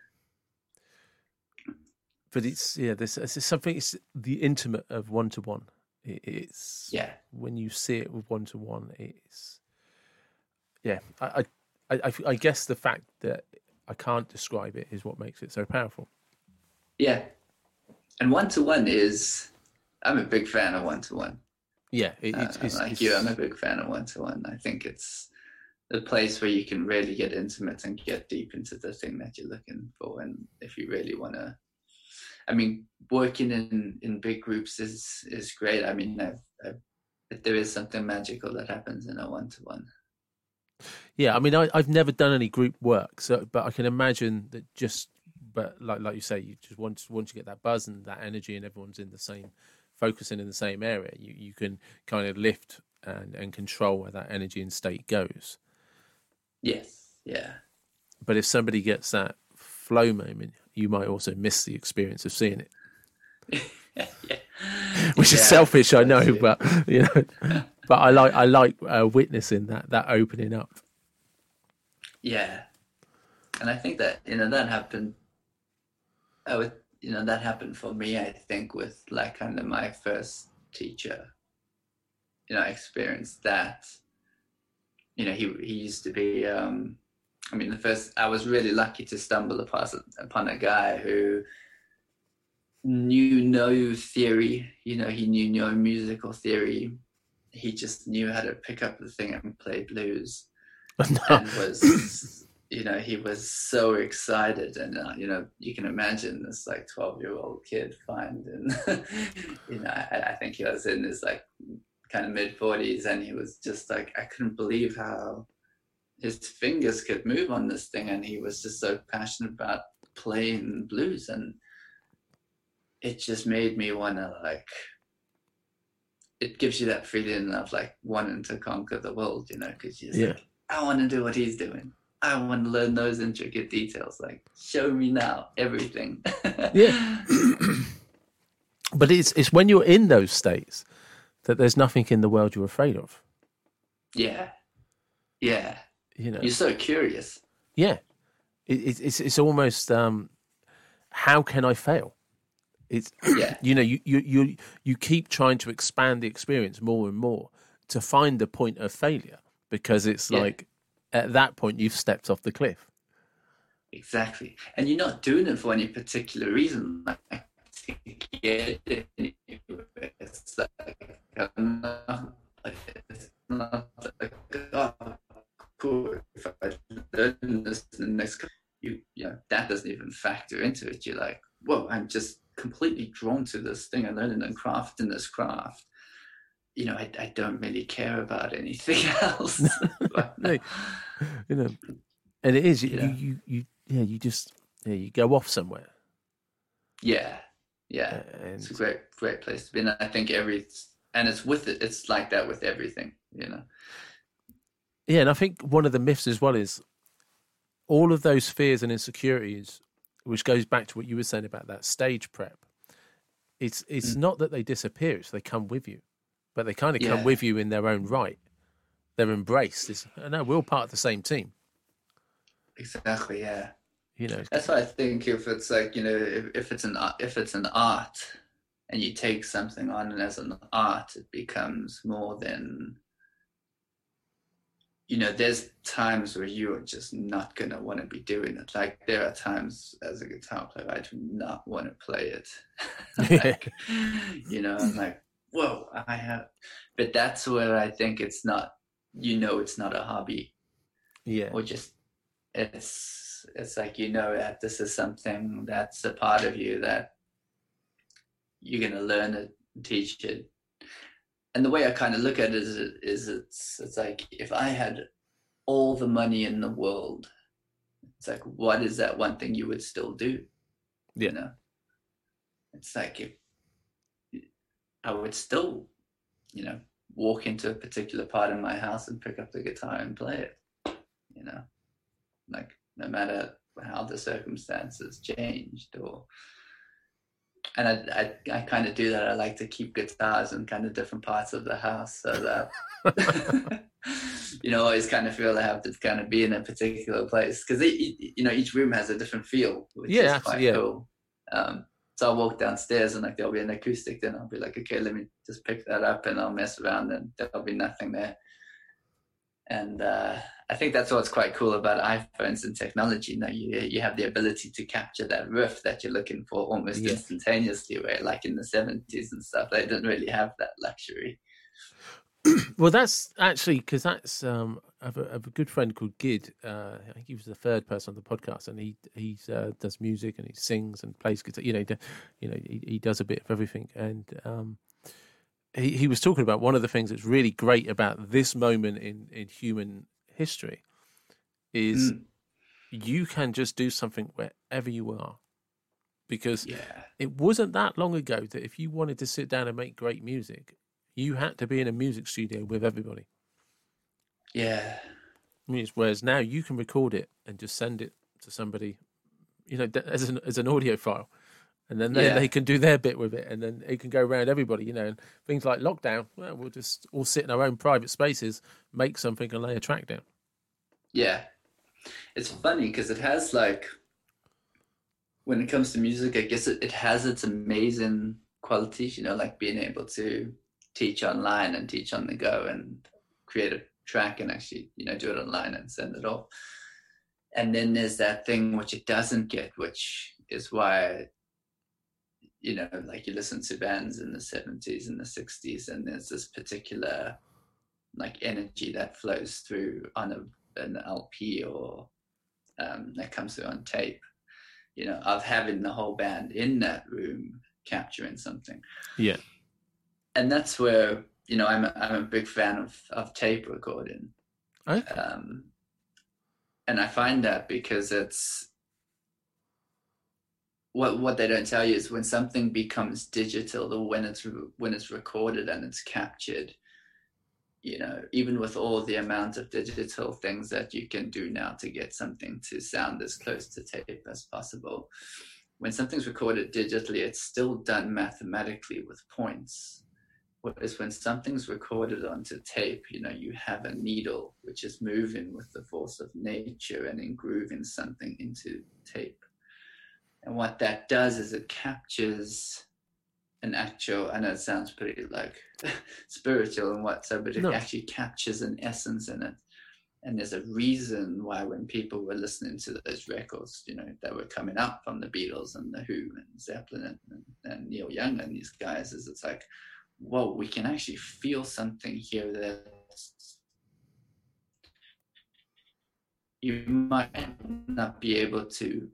But it's yeah, this it's something. It's the intimate of one to one. It's Yeah. when you see it with one to one. It's yeah. I, I I I guess the fact that I can't describe it is what makes it so powerful. Yeah. And one to one is, I'm a big fan of one to one. Yeah, it, Uh, it's, it's like it's- you, I'm a big fan of one to one. I think it's a place where you can really get intimate and get deep into the thing that you're looking for. And if you really want to, I mean, working in in big groups is is great. I mean, I've, I've, there is something magical that happens in a one to one. Yeah, I mean, I, I've never done any group work, so but I can imagine that just, but like like you say, you just once once you get that buzz and that energy, and everyone's in the same, focusing in the same area, you you can kind of lift and and control where that energy and state goes. Yes. Yeah. But if somebody gets that flow moment, you might also miss the experience of seeing it, yeah. yeah. which is selfish, I know, it. but you know, but I like I like uh, witnessing that that opening up. Yeah. And I think that, you know, that happened I would you know, that happened for me, I think, with like kind of my first teacher. You know, I experienced that. You know, he he used to be um I mean the first I was really lucky to stumble upon upon a guy who knew no theory, you know, he knew no musical theory. He just knew how to pick up the thing and play blues. And was you know he was so excited. And uh, you know you can imagine this like 12 year old kid finding you know I, I think he was in his like kind of mid 40s and he was just like i couldn't believe how his fingers could move on this thing and he was just so passionate about playing blues and it just made me want to like it gives you that feeling of like wanting to conquer the world you know because you're Yeah. like I want to do what he's doing. I want to learn those intricate details. Like, show me now everything. Yeah. but it's it's when you're in those states that there's nothing in the world you're afraid of. yeah. Yeah. You know, You're so curious. yeah. It, it, it's it's almost um, how can I fail? It's Yeah. you know you, you you you keep trying to expand the experience more and more to find the point of failure because it's Yeah. like at that point you've stepped off the cliff. Exactly. And you're not doing it for any particular reason. Like, to get it anywhere. It's like, I'm not, it's not like, oh, cool. If I learn this in the next, you, you know, that doesn't even factor into it. You're like, whoa, I'm just completely drawn to this thing and learning and crafting this craft. You know, I, I don't really care about anything else. No. You know, and it is you Yeah. you, you you yeah you just yeah you go off somewhere yeah, yeah. and it's a great great place to be and i think every and it's with it it's like that with everything you know Yeah, and I think one of the myths as well is all of those fears and insecurities, which goes back to what you were saying about that stage prep. It's it's mm. not that they disappear; it's they come with you, but they kind of come with you in their own right. They're embraced. It's, no, we're all part of the same team. exactly yeah You know, that's why i think if it's like you know if, if it's an art- if it's an art and you take something on and as an art it becomes more than you know there's times where you are just not going to want to be doing it. Like there are times as a guitar player i do not want to play it. Like, you know i'm like whoa i have but that's where i think it's not you know it's not a hobby. Yeah, or just it's it's like you know that this is something that's a part of you that you're going to learn it teach it and the way i kind of look at it is, is it's it's like if i had all the money in the world it's like what is that one thing you would still do? Yeah. you know? It's like if i would still you know walk into a particular part in my house and pick up the guitar and play it you know, like no matter how the circumstances changed or and I, I, I kind of do that. I like to keep guitars in kind of different parts of the house so that you know I always kind of feel I have to kind of be in a particular place because you know each room has a different feel, which yeah, is quite yeah. cool. Um, so I'll walk downstairs and like there'll be an acoustic, then I'll be like, okay, let me just pick that up and I'll mess around and there'll be nothing there. And uh, I think that's what's quite cool about iPhones and technology. Now you you have the ability to capture that riff that you're looking for almost yeah. instantaneously. Where like in the seventies and stuff, they didn't really have that luxury. well, that's actually because that's um, I have, a, I have, a, good friend called Gid. Uh, I think he was the third person on the podcast, and he he uh, does music and he sings and plays guitar. You know, you know, he, he does a bit of everything. And um, he he was talking about one of the things that's really great about this moment in in human history is mm. you can just do something wherever you are because yeah. it wasn't that long ago that if you wanted to sit down and make great music you had to be in a music studio with everybody. Yeah. Whereas now you can record it and just send it to somebody, you know, as an as an audio file, and then they, yeah. they can do their bit with it, and then it can go around everybody, you know. And things like lockdown, well, we'll just all sit in our own private spaces, make something, and lay a track down. Yeah, it's funny because it has like, when it comes to music, I guess it, it has its amazing qualities, you know, like being able to teach online and teach on the go and create a track and actually you know do it online and send it off and then there's that thing which it doesn't get which is why you know like you listen to bands in the 70s and the 60s and there's this particular like energy that flows through on a, an lp or um, that comes through on tape you know of having the whole band in that room capturing something yeah and that's where you know I'm a, I'm a big fan of of tape recording. Okay. Um, and I find that because it's what what they don't tell you is when something becomes digital or when it's when it's recorded and it's captured you know even with all the amount of digital things that you can do now to get something to sound as close to tape as possible when something's recorded digitally it's still done mathematically with points Whereas when something's recorded onto tape, you know, you have a needle which is moving with the force of nature and engrooving something into tape. And what that does is it captures an actual, I know it sounds pretty like spiritual and what so, but it no. actually captures an essence in it. And there's a reason why when people were listening to those records, you know, that were coming up from the Beatles and the Who and Zeppelin and, and Neil Young and these guys, is it's like, whoa, we can actually feel something here that you might not be able to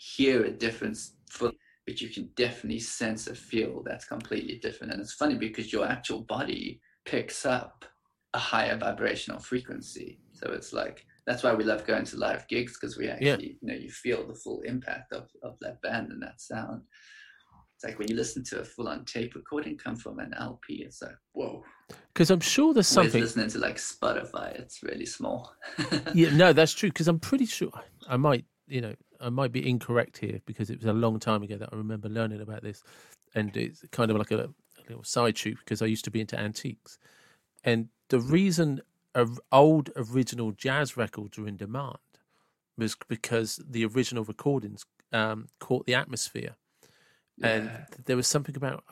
hear a difference fully, but you can definitely sense a feel that's completely different. And it's funny because your actual body picks up a higher vibrational frequency. So it's like that's why we love going to live gigs because we actually, yeah. you know, you feel the full impact of, of that band and that sound. It's like when you listen to a full-on tape recording come from an LP, it's like whoa. Because I'm sure there's something. listening to like Spotify, it's really small. yeah, no, that's true. Because I'm pretty sure I might, you know, I might be incorrect here because it was a long time ago that I remember learning about this, and it's kind of like a, a little side shoot because I used to be into antiques, and the reason old original jazz records were in demand was because the original recordings um, caught the atmosphere. And there was something about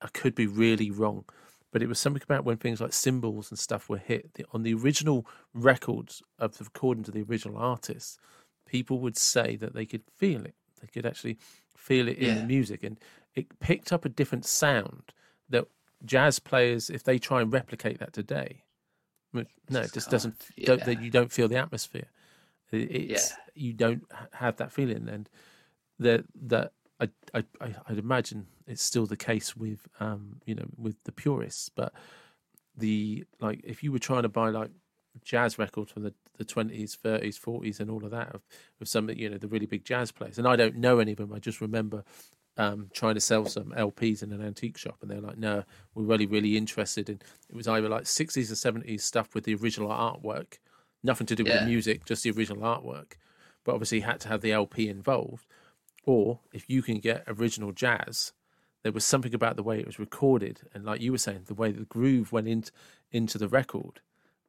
I could be really wrong, but it was something about when things like cymbals and stuff were hit. The, on the original records of the recording to the original artists. People would say that they could feel it. They could actually feel it in yeah. the music, and it picked up a different sound that jazz players, if they try and replicate that today, no, it just doesn't. Yeah. Don't, you don't feel the atmosphere. It's yeah. you don't have that feeling, and that that I, I, I'd imagine it's still the case with, um, you know, with the purists. But the like, if you were trying to buy like jazz records from the the twenties, thirties, forties, and all of that of, of some, you know, the really big jazz players, and I don't know any of them. I just remember um, trying to sell some LPs in an antique shop, and they're like, "No, we're really, really interested in." It was either like sixties or seventies stuff with the original artwork, nothing to do with Yeah. the music, just the original artwork. But obviously, had to have the LP involved. Or if you can get original jazz, there was something about the way it was recorded, and like you were saying, the way the groove went into into the record,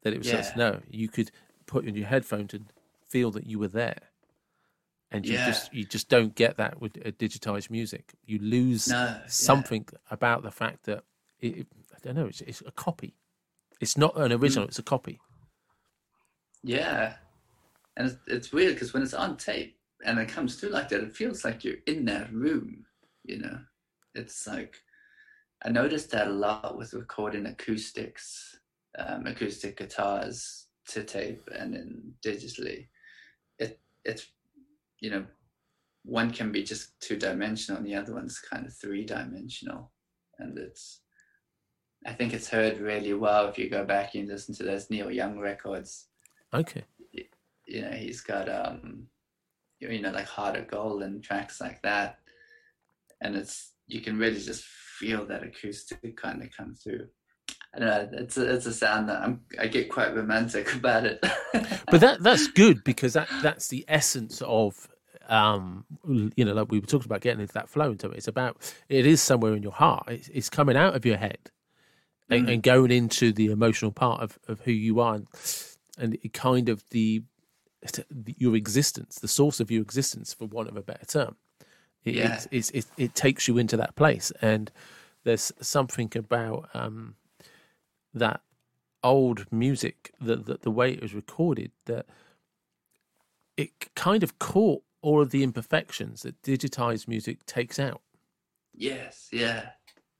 that it was just Yeah. no. You could put in your headphones and feel that you were there, and you Yeah. just you just don't get that with uh, digitized music. You lose No, yeah. something about the fact that it, it- I don't know. It's, it's a copy. It's not an original. Mm. It's a copy. Yeah, and it's, it's weird because when it's on tape and it comes through like that, it feels like you're in that room. You know, it's like I noticed that a lot with recording acoustics, um, acoustic guitars to tape and then digitally. It it's you know one can be just two dimensional and the other one's kind of three dimensional, and it's. I think it's heard really well if you go back and listen to those Neil Young records Okay. you know he's got um you know like heart of gold and tracks like that and it's you can really just feel that acoustic kind of come through i don't know it's a, it's a sound that i'm i get quite romantic about it But that that's good because that that's the essence of um you know like we were talking about getting into that flow into it. It's about it is somewhere in your heart. It's, it's coming out of your head and, Mm. and going into the emotional part of, of who you are and, and kind of the your existence, the source of your existence, for want of a better term. It, Yeah. it's, it's, it, it takes you into that place, and there's something about um, that old music, the, the the way it was recorded, that it kind of caught all of the imperfections that digitized music takes out. Yes yeah.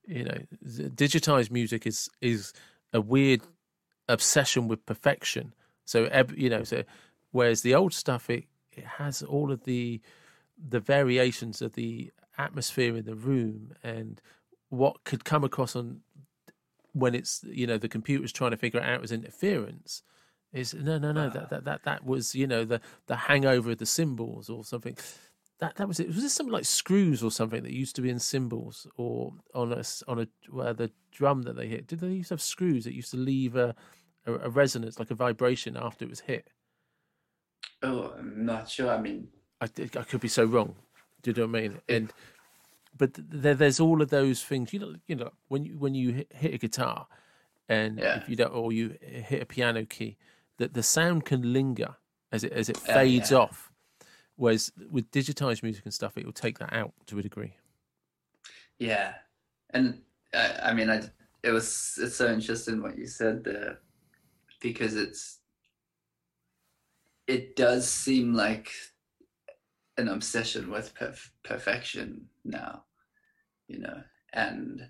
You know digitized music is is a weird obsession with perfection. So you know so whereas the old stuff it it has all of the the variations of the atmosphere in the room and what could come across on when it's you know the computer's trying to figure it out as interference is no no no that that that, that was you know the the hangover of the cymbals or something that that was it. Was this something like screws or something that used to be in cymbals or on a s- on a where the drum that they hit? Did they used to have screws that used to leave a, a a resonance like a vibration after it was hit? oh i'm not sure i mean I, I could be so wrong. Do you know what I mean? And but there, there's all of those things. You know, you know when you when you hit, a guitar, and Yeah. if you don't, or you hit a piano key, that the sound can linger as it as it Oh, fades yeah. off. Whereas with digitized music and stuff, it will take that out to a degree. Yeah, and I, I mean, I it was it's so interesting what you said there because it's it does seem like an obsession with perf- perfection now, you know, and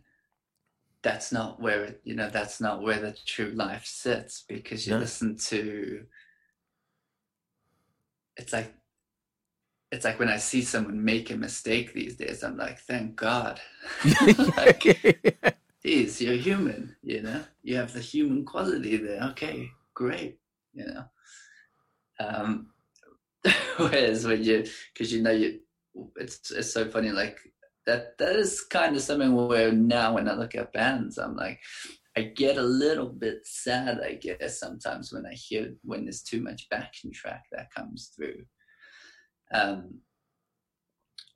that's not where it, you know that's not where the true life sits because you No. listen to it's like it's like when I see someone make a mistake these days, I'm like, thank God. like, geez, you're human, you know? You have the human quality there. Okay, great, you know? Um, whereas when you, because you know, you, it's, it's so funny, like, that that is kind of something where now when I look at bands, I'm like, I get a little bit sad, I guess, sometimes when I hear when there's too much backing track that comes through. Um,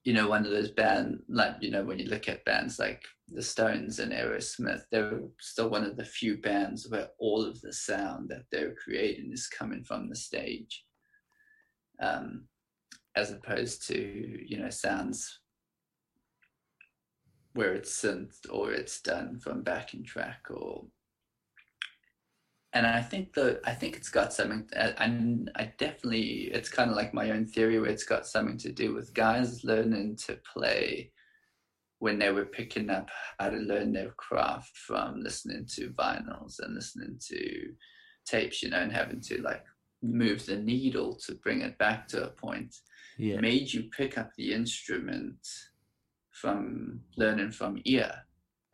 you know, one of those bands, like you know when you look at bands like the Stones and Aerosmith, they're still one of the few bands where all of the sound that they're creating is coming from the stage, um, as opposed to you know sounds where it's synth or it's done from backing track or and I think that I think it's got something. I, I, I definitely it's kind of like my own theory where it's got something to do with guys learning to play when they were picking up how to learn their craft from listening to vinyls and listening to tapes, you know, and having to like move the needle to bring it back to a point yeah, made you pick up the instrument from learning from ear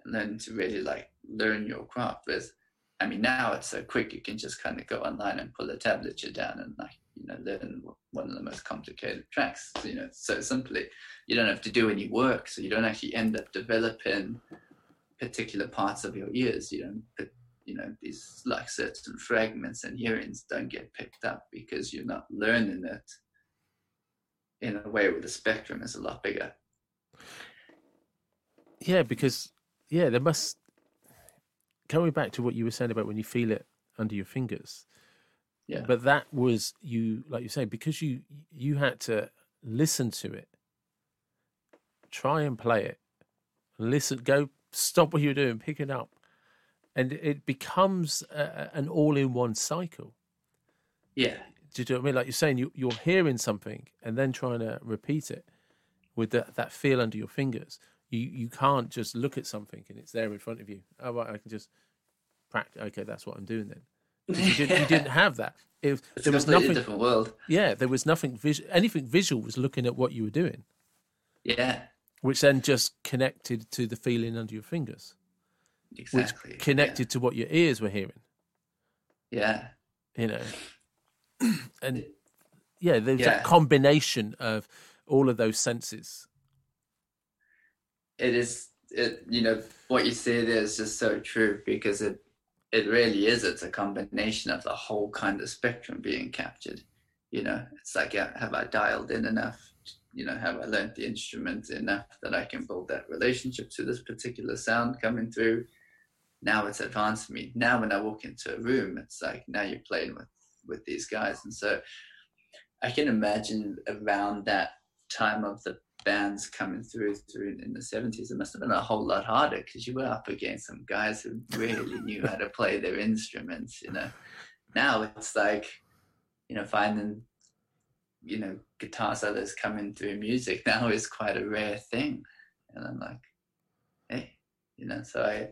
and learn to really like learn your craft with I mean, now it's so quick. You can just kind of go online and pull a tablature down and like you know learn one of the most complicated tracks. You know, so simply, you don't have to do any work, so you don't actually end up developing particular parts of your ears. You don't, you know these like certain fragments and hearings don't get picked up because you're not learning it in a way where the spectrum is a lot bigger. Yeah, because yeah, there must coming back to what you were saying about when you feel it under your fingers. Yeah. But that was you, like you say, because you you had to listen to it, try and play it, listen, go, stop what you're doing, pick it up, and it becomes a, an all-in-one cycle. Yeah. Do you know what I mean? Like you're saying, you, you're hearing something and then trying to repeat it with that, that feel under your fingers. You you can't just look at something and it's there in front of you. Oh, right, I can just practice. Okay, that's what I'm doing then. You, did, you didn't have that. If It's there was nothing, different world. yeah, there was nothing visual. Anything visual was looking at what you were doing, Yeah. which then just connected to the feeling under your fingers, Exactly. which connected to what your ears were hearing. Yeah. You know, and yeah, there's Yeah. that combination of all of those senses. It is it you know what you say there is just so true because it it really is it's a combination of the whole kind of spectrum being captured. You know it's like have i dialed in enough? You know have i learned the instrument enough that i can build that relationship to this particular sound coming through? Now it's advanced me. Now when i walk into a room it's like now you're playing with with these guys. And so i can imagine around that time of the bands coming through through in the 70s it must have been a whole lot harder because you were up against some guys who really knew how to play their instruments you know. Now it's like you know finding you know guitar solos coming through music now is quite a rare thing. And i'm like hey you know so i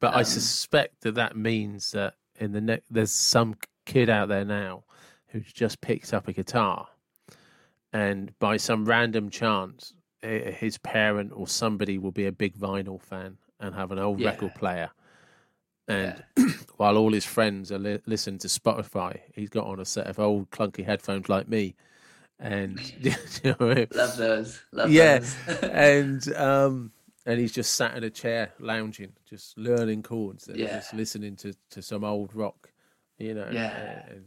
But I Um, suspect that that means that in the next there's some kid out there now who's just picked up a guitar, and by some random chance, his parent or somebody will be a big vinyl fan and have an old Yeah. record player, and while all his friends are li- listening to Spotify, he's got on a set of old clunky headphones like me, and you know I mean? love those love Yeah, those. and um, and he's just sat in a chair, lounging, just learning chords and Yeah. just listening to, to some old rock, you know. Yeah. and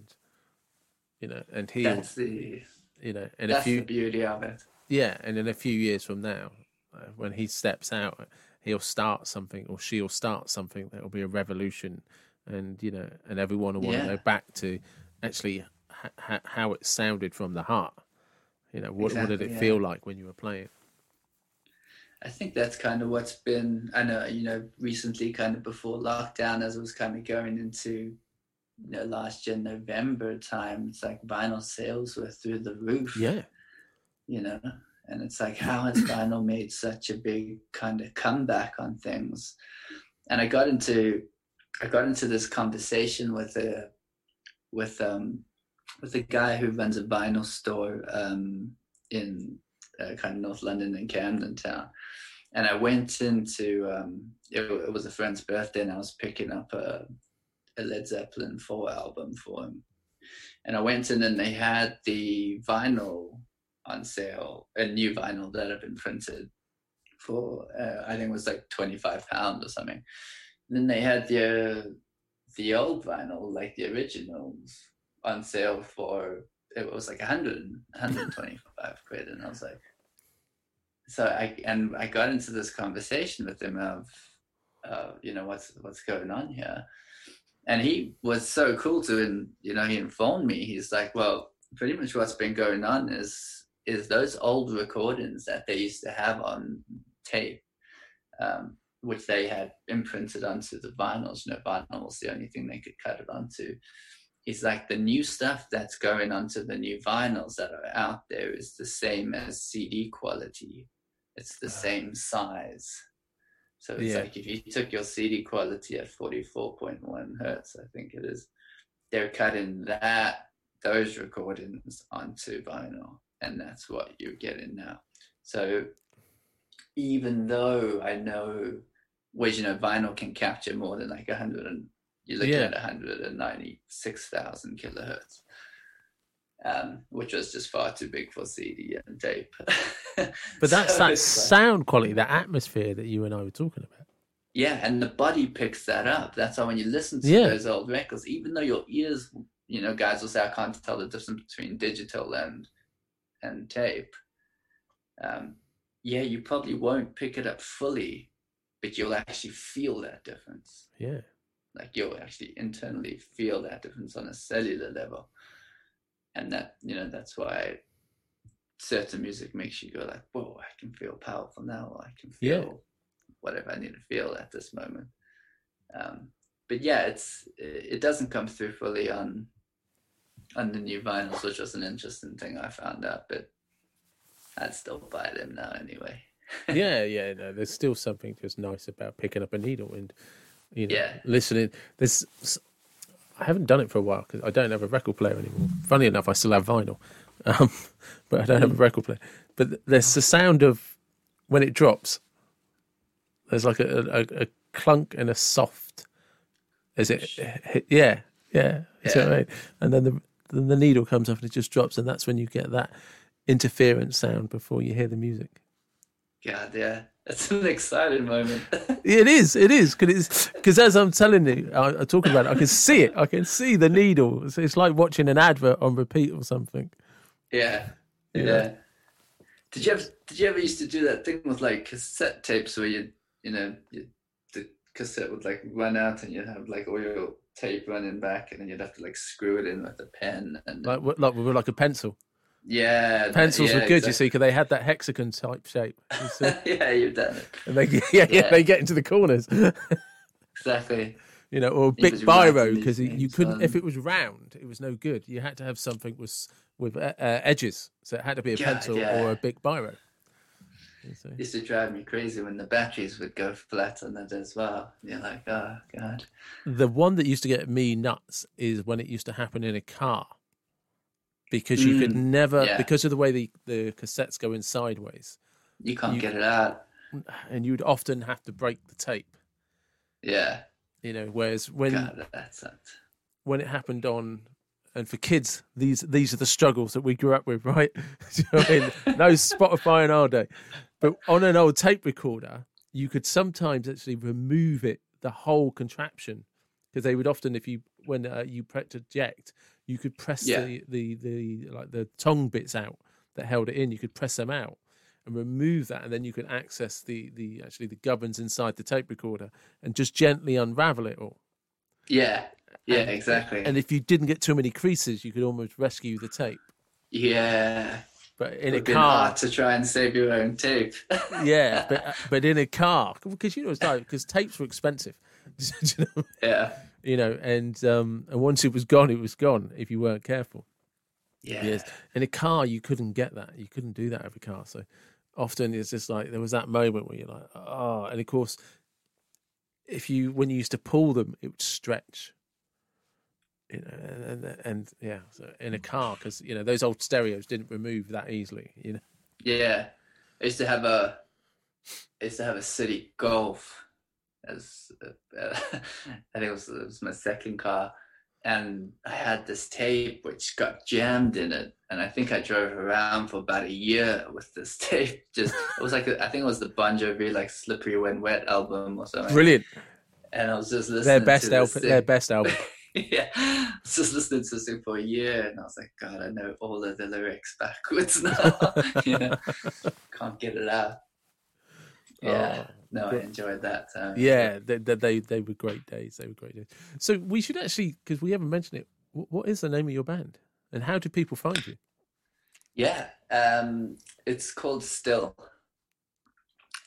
you know, and he, that's the you know, in a that's the few, beauty of it yeah, and in a few years from now, uh, when he steps out, he'll start something, or she'll start something that will be a revolution, and you know, and everyone will want to go back to actually ha- ha- how it sounded from the heart. You know, what, what did it yeah. feel like when you were playing? I think that's kind of what's been. I know, you know, recently, kind of before lockdown, as it was kind of going into, you know, last year November time, it's like vinyl sales were through the roof. Yeah. You know, and it's like, how has vinyl made such a big kind of comeback on things? And I got into, I got into this conversation with a, with um, with a guy who runs a vinyl store um in uh, kind of North London in Camden Town. And I went into, um, it, it was a friend's birthday, and I was picking up a, a Led Zeppelin 4 album for him. And I went in, and they had the vinyl on sale, a new vinyl that had been printed for, uh, I think it was like 25 pounds or something. And then they had the, the old vinyl, like the originals, on sale for it was like 100 125 quid and i was like so i and i got into this conversation with him of uh, you know what's what's going on here and he was so cool to and you know he informed me he's like well pretty much what's been going on is is those old recordings that they used to have on tape um, which they had imprinted onto the vinyls you know vinyl was the only thing they could cut it onto he's like the new stuff that's going onto the new vinyls that are out there is the same as CD quality. It's the same size. So it's Yeah. like if you took your CD quality at 44.1 hertz, I think it is, they're cutting that those recordings onto vinyl, and that's what you're getting now. So even though I know, well, you know, vinyl can capture more than like 100 and you're looking Yeah. at 196,000 kilohertz, um, which was just far too big for CD and tape. But that's So that sound quality, that atmosphere that you and I were talking about. Yeah, and the body picks that up. That's how when you listen to Yeah. those old records, even though your ears, you know, guys will say I can't tell the difference between digital and and tape. Um, yeah, you probably won't pick it up fully, but you'll actually feel that difference. Yeah. Like you'll actually internally feel that difference on a cellular level, and that you know that's why certain music makes you go like, "Whoa, I can feel powerful now. I can Yeah. feel whatever I need to feel at this moment." Um, but yeah, it's it doesn't come through fully on on the new vinyls, which was an interesting thing I found out. But I'd still buy them now anyway. yeah, yeah. No, there's still something just nice about picking up a needle and you know Yeah. listening. There's I haven't done it for a while because I don't have a record player anymore. Funny enough, I still have vinyl, um, but I don't have a record player. But there's the sound of when it drops. There's like a, a, a clunk and a soft. Is it? Yeah, yeah. Yeah. mean. And then the then the needle comes off and it just drops, and that's when you get that interference sound before you hear the music. God, yeah, it's an exciting moment. It is, it is, because as I'm telling you, I, I'm talking about it, I can see it. I can see the needle. It's, it's like watching an advert on repeat or something. Yeah. Yeah. Yeah. Did you ever did you ever used to do that thing with like cassette tapes where you you know you, the cassette would like run out and you'd have like all your tape running back and then you'd have to like screw it in with a pen and Like, like with like a pencil. Yeah Pencils yeah, were good, you see, because they had that hexagon type shape. You yeah, you've done it and they, yeah, yeah, Yeah. they get into the corners. exactly. you know, or a big you're biro because you couldn't. If it was round, it was no good. You had to have something with with uh, uh, edges, so it had to be a God, pencil yeah. or a big biro. It used to drive me crazy when the batteries would go flat on it as well. You're like, oh god. The one that used to get me nuts is when it used to happen in a car, because you could Mm, never yeah. because of the way the the cassettes go in sideways, You can't You- get it out. and you'd often have to break the tape. Yeah. You know, whereas when God, that sucked. when it happened on and for kids these these are the struggles that we grew up with right you know I mean? no spotify in our day but on an old tape recorder you could sometimes actually remove it the whole contraption because they would often if you when uh, you pressed eject you could press Yeah. the, the the like the tongue bits out that held it in you could press them out and remove that and then you could access the the actually the gubbins inside the tape recorder and just gently unravel it all Yeah. Yeah, and- exactly. and if you didn't get too many creases, you could almost rescue the tape. yeah. But in a It'd been car, hard to try and save your own tape. yeah, but uh, but in a car, because you know it's like because tapes were expensive, you know, yeah. You know, and um, and once it was gone, it was gone if you weren't careful. Yeah. Yes, in a car you couldn't get that, you couldn't do that every car. So often it's just like there was that moment where you're like, oh, and of course, if you when you used to pull them, it would stretch. You know, and, and, and yeah, so in a car because you know those old stereos didn't remove that easily. You know, Yeah. I used to have a I used to have a Citi Golf as uh, I think it was, it was my second car and I had this tape which got jammed in it and I think I drove around for about a year with this tape just it was like a, I think it was the Bon Jovi like Slippery When Wet album or something brilliant. and I was just listening Their to best album. Their best album. yeah, I was just listening to this thing for a year, and I was like, God, I know all of the lyrics backwards now. you know, can't get it out. Yeah, Oh, no, I enjoyed that. Um, Yeah, they, they they they were great days. They were great days. So we should actually, because we haven't mentioned it. wh- What is the name of your band, and how do people find you? yeah. Um, it's called Still,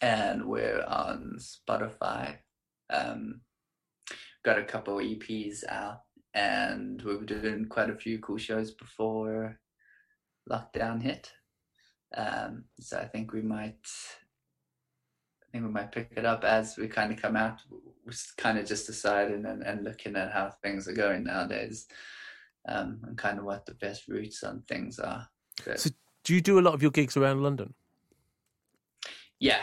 and we're on Spotify. Um, got a couple EPs out, and we were doing quite a few cool shows before lockdown hit. Um, so I think we might, I think we might pick it up as we kind of come out. We're kind of just deciding and, and looking at how things are going nowadays, um, and kind of what the best routes on things are. So, So do you do a lot of your gigs around London? yeah,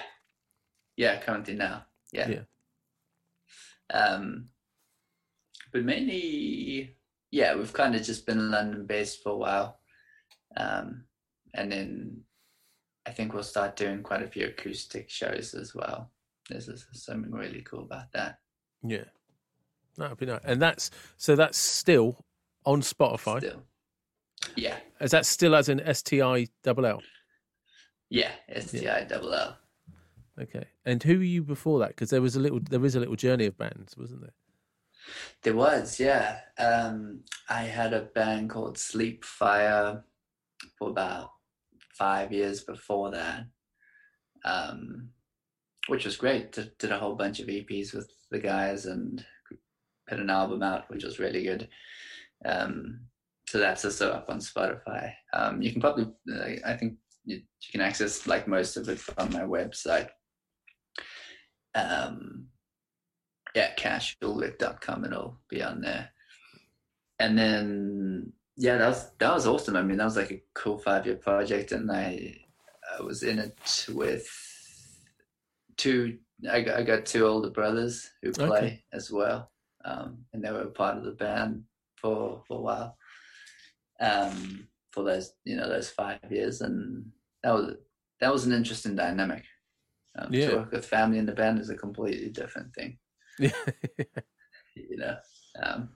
yeah, currently now, yeah. Yeah. Um, but mainly, yeah, we've kind of just been London based for a while. Um, and then I think we'll start doing quite a few acoustic shows as well. there's, there's something really cool about that. Yeah, that'd be nice. And that's so that's still on Spotify. Still, yeah, Is that still as an S T I double L? yeah, STI double L. Okay. And who were you before that? Because there was a little, there is a little journey of bands, wasn't there? There was, yeah. Um, I had a band called Sleep Fire for about five years before that, um, which was great. Did, did a whole bunch of EPs with the guys and put an album out, which was really good. Um, so that's also up on Spotify. Um, you can probably, I think you, you can access like most of it on my website. Um, yeah, cashulwick.com. It'll be on there. And then, yeah, that was that was awesome. I mean, that was like a cool five year project, and I I was in it with two. I got, I got two older brothers who play Okay. as well, um, and they were part of the band for for a while. Um, for those you know those five years, and that was that was an interesting dynamic. Um, Yeah. To work with family in the band is a completely different thing Yeah. you know um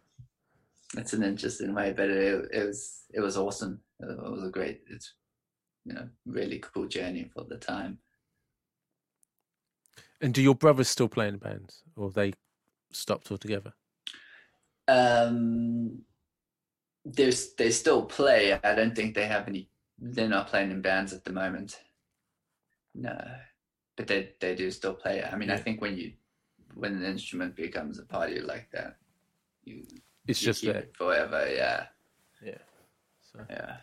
it's an interesting way but it, it was it was awesome. It was a great it's you know really cool journey for the time. And do your brothers still play in bands, or have they stopped altogether? um there's they still play. I don't think they have any they're not playing in bands at the moment. No but they they do still play. I mean i think when you when an instrument becomes a part of you like that you It's you just there. it forever yeah Yeah. So, yeah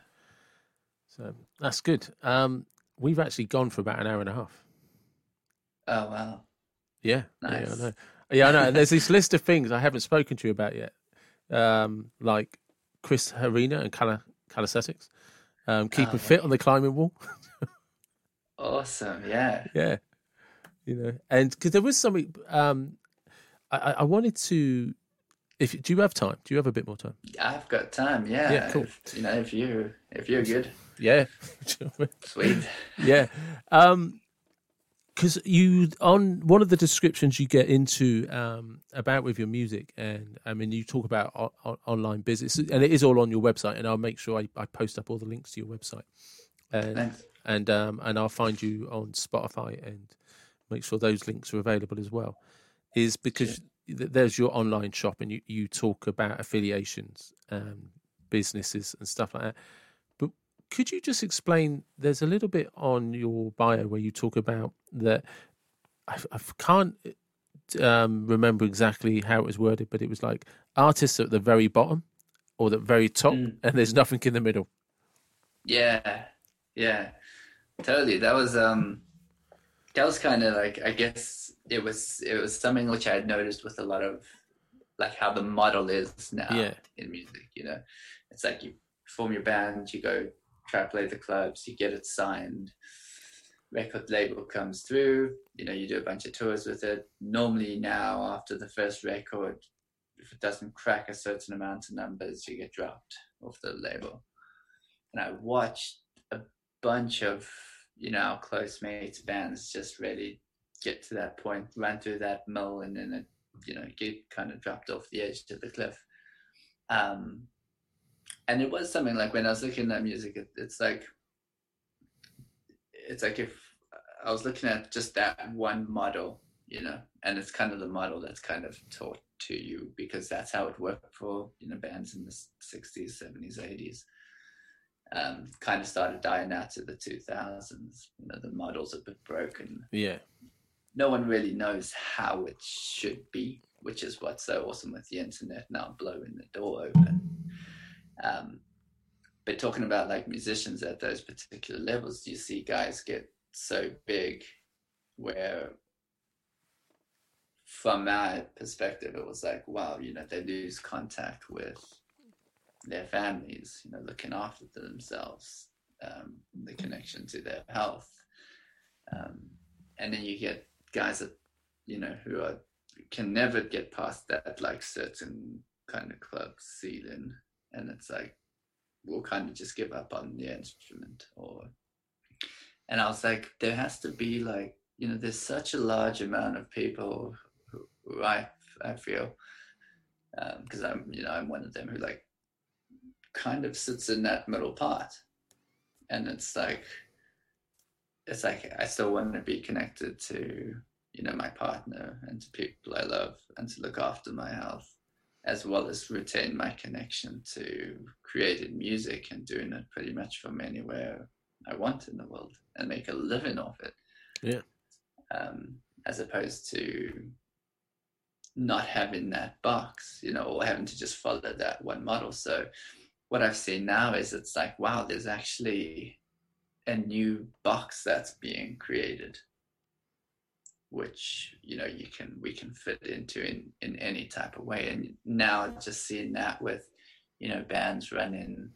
so that's good. Um, we've actually gone for about an hour and a half. oh wow Yeah. Yeah, Nice. I know. Yeah, I know. And there's this list of things I haven't spoken to you about yet, um, like Chris Harina and Cala Calisthenics, um, keeping Oh, fit on the climbing wall. Awesome. Yeah. yeah, you know, and because there was something um, I I wanted to. If do you have time? Do you have a bit more time? I've got time. Yeah. Yeah, cool. If, you know, if you if you're good, Yeah, sweet. yeah. Um, because you on one of the descriptions you get into um about with your music, and I mean you talk about o- o- online business, and it is all on your website, and I'll make sure I, I post up all the links to your website, and Thanks. and um and I'll find you on Spotify and make sure those links are available as well. Is because there's your online shop, and you you talk about affiliations, um, businesses, and stuff like that. But could you just explain? There's a little bit on your bio where you talk about that. I, I can't um, remember exactly how it was worded, but it was like artists at the very bottom or the very top, Mm. and there's nothing in the middle. Yeah. Yeah. Totally. That was um that was kind of like I guess it was it was something which I had noticed with a lot of like how the model is now Yeah. in music, you know. It's like you form your band, you go try to play the clubs, you get it signed, record label comes through, you know, you do a bunch of tours with it. Normally now after the first record, if it doesn't crack a certain amount of numbers, you get dropped off the label. And I watched a bunch of, you know, close mates bands just really get to that point, ran through that mill and then it, you know, get kind of dropped off the edge to the cliff. Um, and it was something like when I was looking at music, it, it's like, it's like if I was looking at just that one model, you know, and it's kind of the model that's kind of taught to you because that's how it worked for, you know, bands in the 60s, 70s, 80s. Um, kind of started dying out to the 2000s. You know, the model's a bit broken Yeah, no one really knows how it should be, which is what's so awesome with the internet now blowing the door open. Um, but talking about like musicians at those particular levels, you see guys get so big where from my perspective it was like wow you know they lose contact with their families you know looking after themselves um, the connection to their health um, and then you get guys that you know who are can never get past that like certain kind of club ceiling. And it's like we'll kind of just give up on the instrument or and i was like there has to be like you know, there's such a large amount of people who, who I I feel because um, I'm you know I'm one of them who like kind of sits in that middle part, and it's like it's like I still want to be connected to you know my partner and to people I love and to look after my health as well as retain my connection to creating music and doing it pretty much from anywhere I want in the world and make a living off it. Yeah. Um, as opposed to not having that box, you know, or having to just follow that one model. So what I've seen now is it's like, wow, there's actually a new box that's being created which you know you can we can fit into in in any type of way. And now just seeing that with you know bands running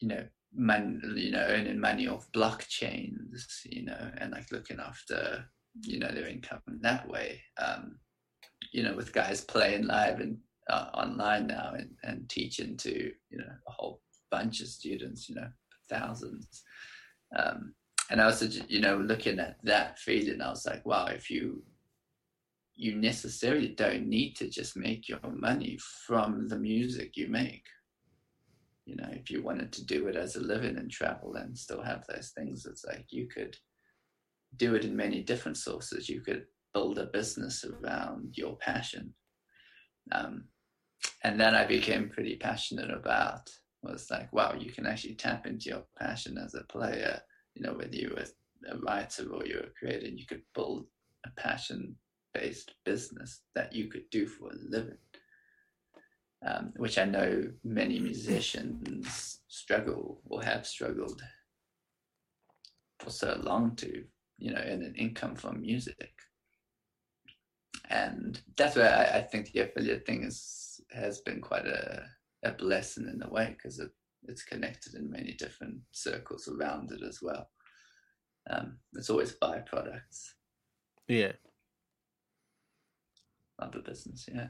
you know man you know earning money off blockchains you know and like looking after you know their income that way um you know with guys playing live and uh, online now and, and teaching to you know a whole bunch of students you know thousands. Um and I was you know looking at that feeling I was like wow if you you necessarily don't need to just make your money from the music you make. You know if you wanted to do it as a living and travel and still have those things it's like you could do it in many different sources. You could build a business around your passion. Um, and then i became pretty passionate about was like wow you can actually tap into your passion as a player you know, whether you were a writer or you're a creator, you could build a passion based business that you could do for a living. Um, which I know many musicians struggle or have struggled for so long to, you know, earn an income from music. And that's where I, I think the affiliate thing is has been quite a, a blessing in a way because it it's connected in many different circles around it as well. Um, it's always byproducts. Yeah. Other business, yeah.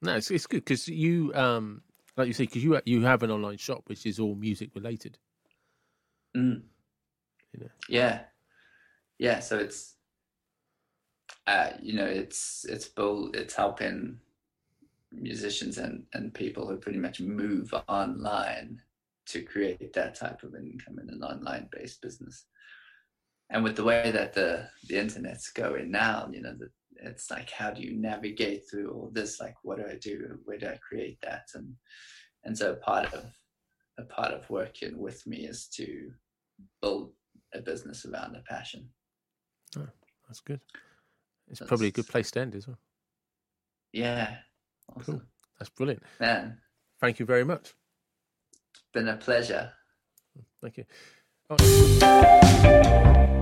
No, it's it's good because you, um, like you say, because you you have an online shop which is all music related. Mm. You know. Yeah, yeah. So it's, uh, you know, it's it's bull, it's helping musicians and and people who pretty much move online to create that type of income in an online based business. And with the way that the, the internet's going now, you know, the, it's like, how do you navigate through all this? Like, what do I do? Where do I create that? And, and so part of, a part of working with me is to build a business around a passion. Oh, that's good. It's that's, probably a good place to end as well. Yeah. Awesome. Cool. That's brilliant. Man. Thank you very much It's been a pleasure. Thank you. Oh.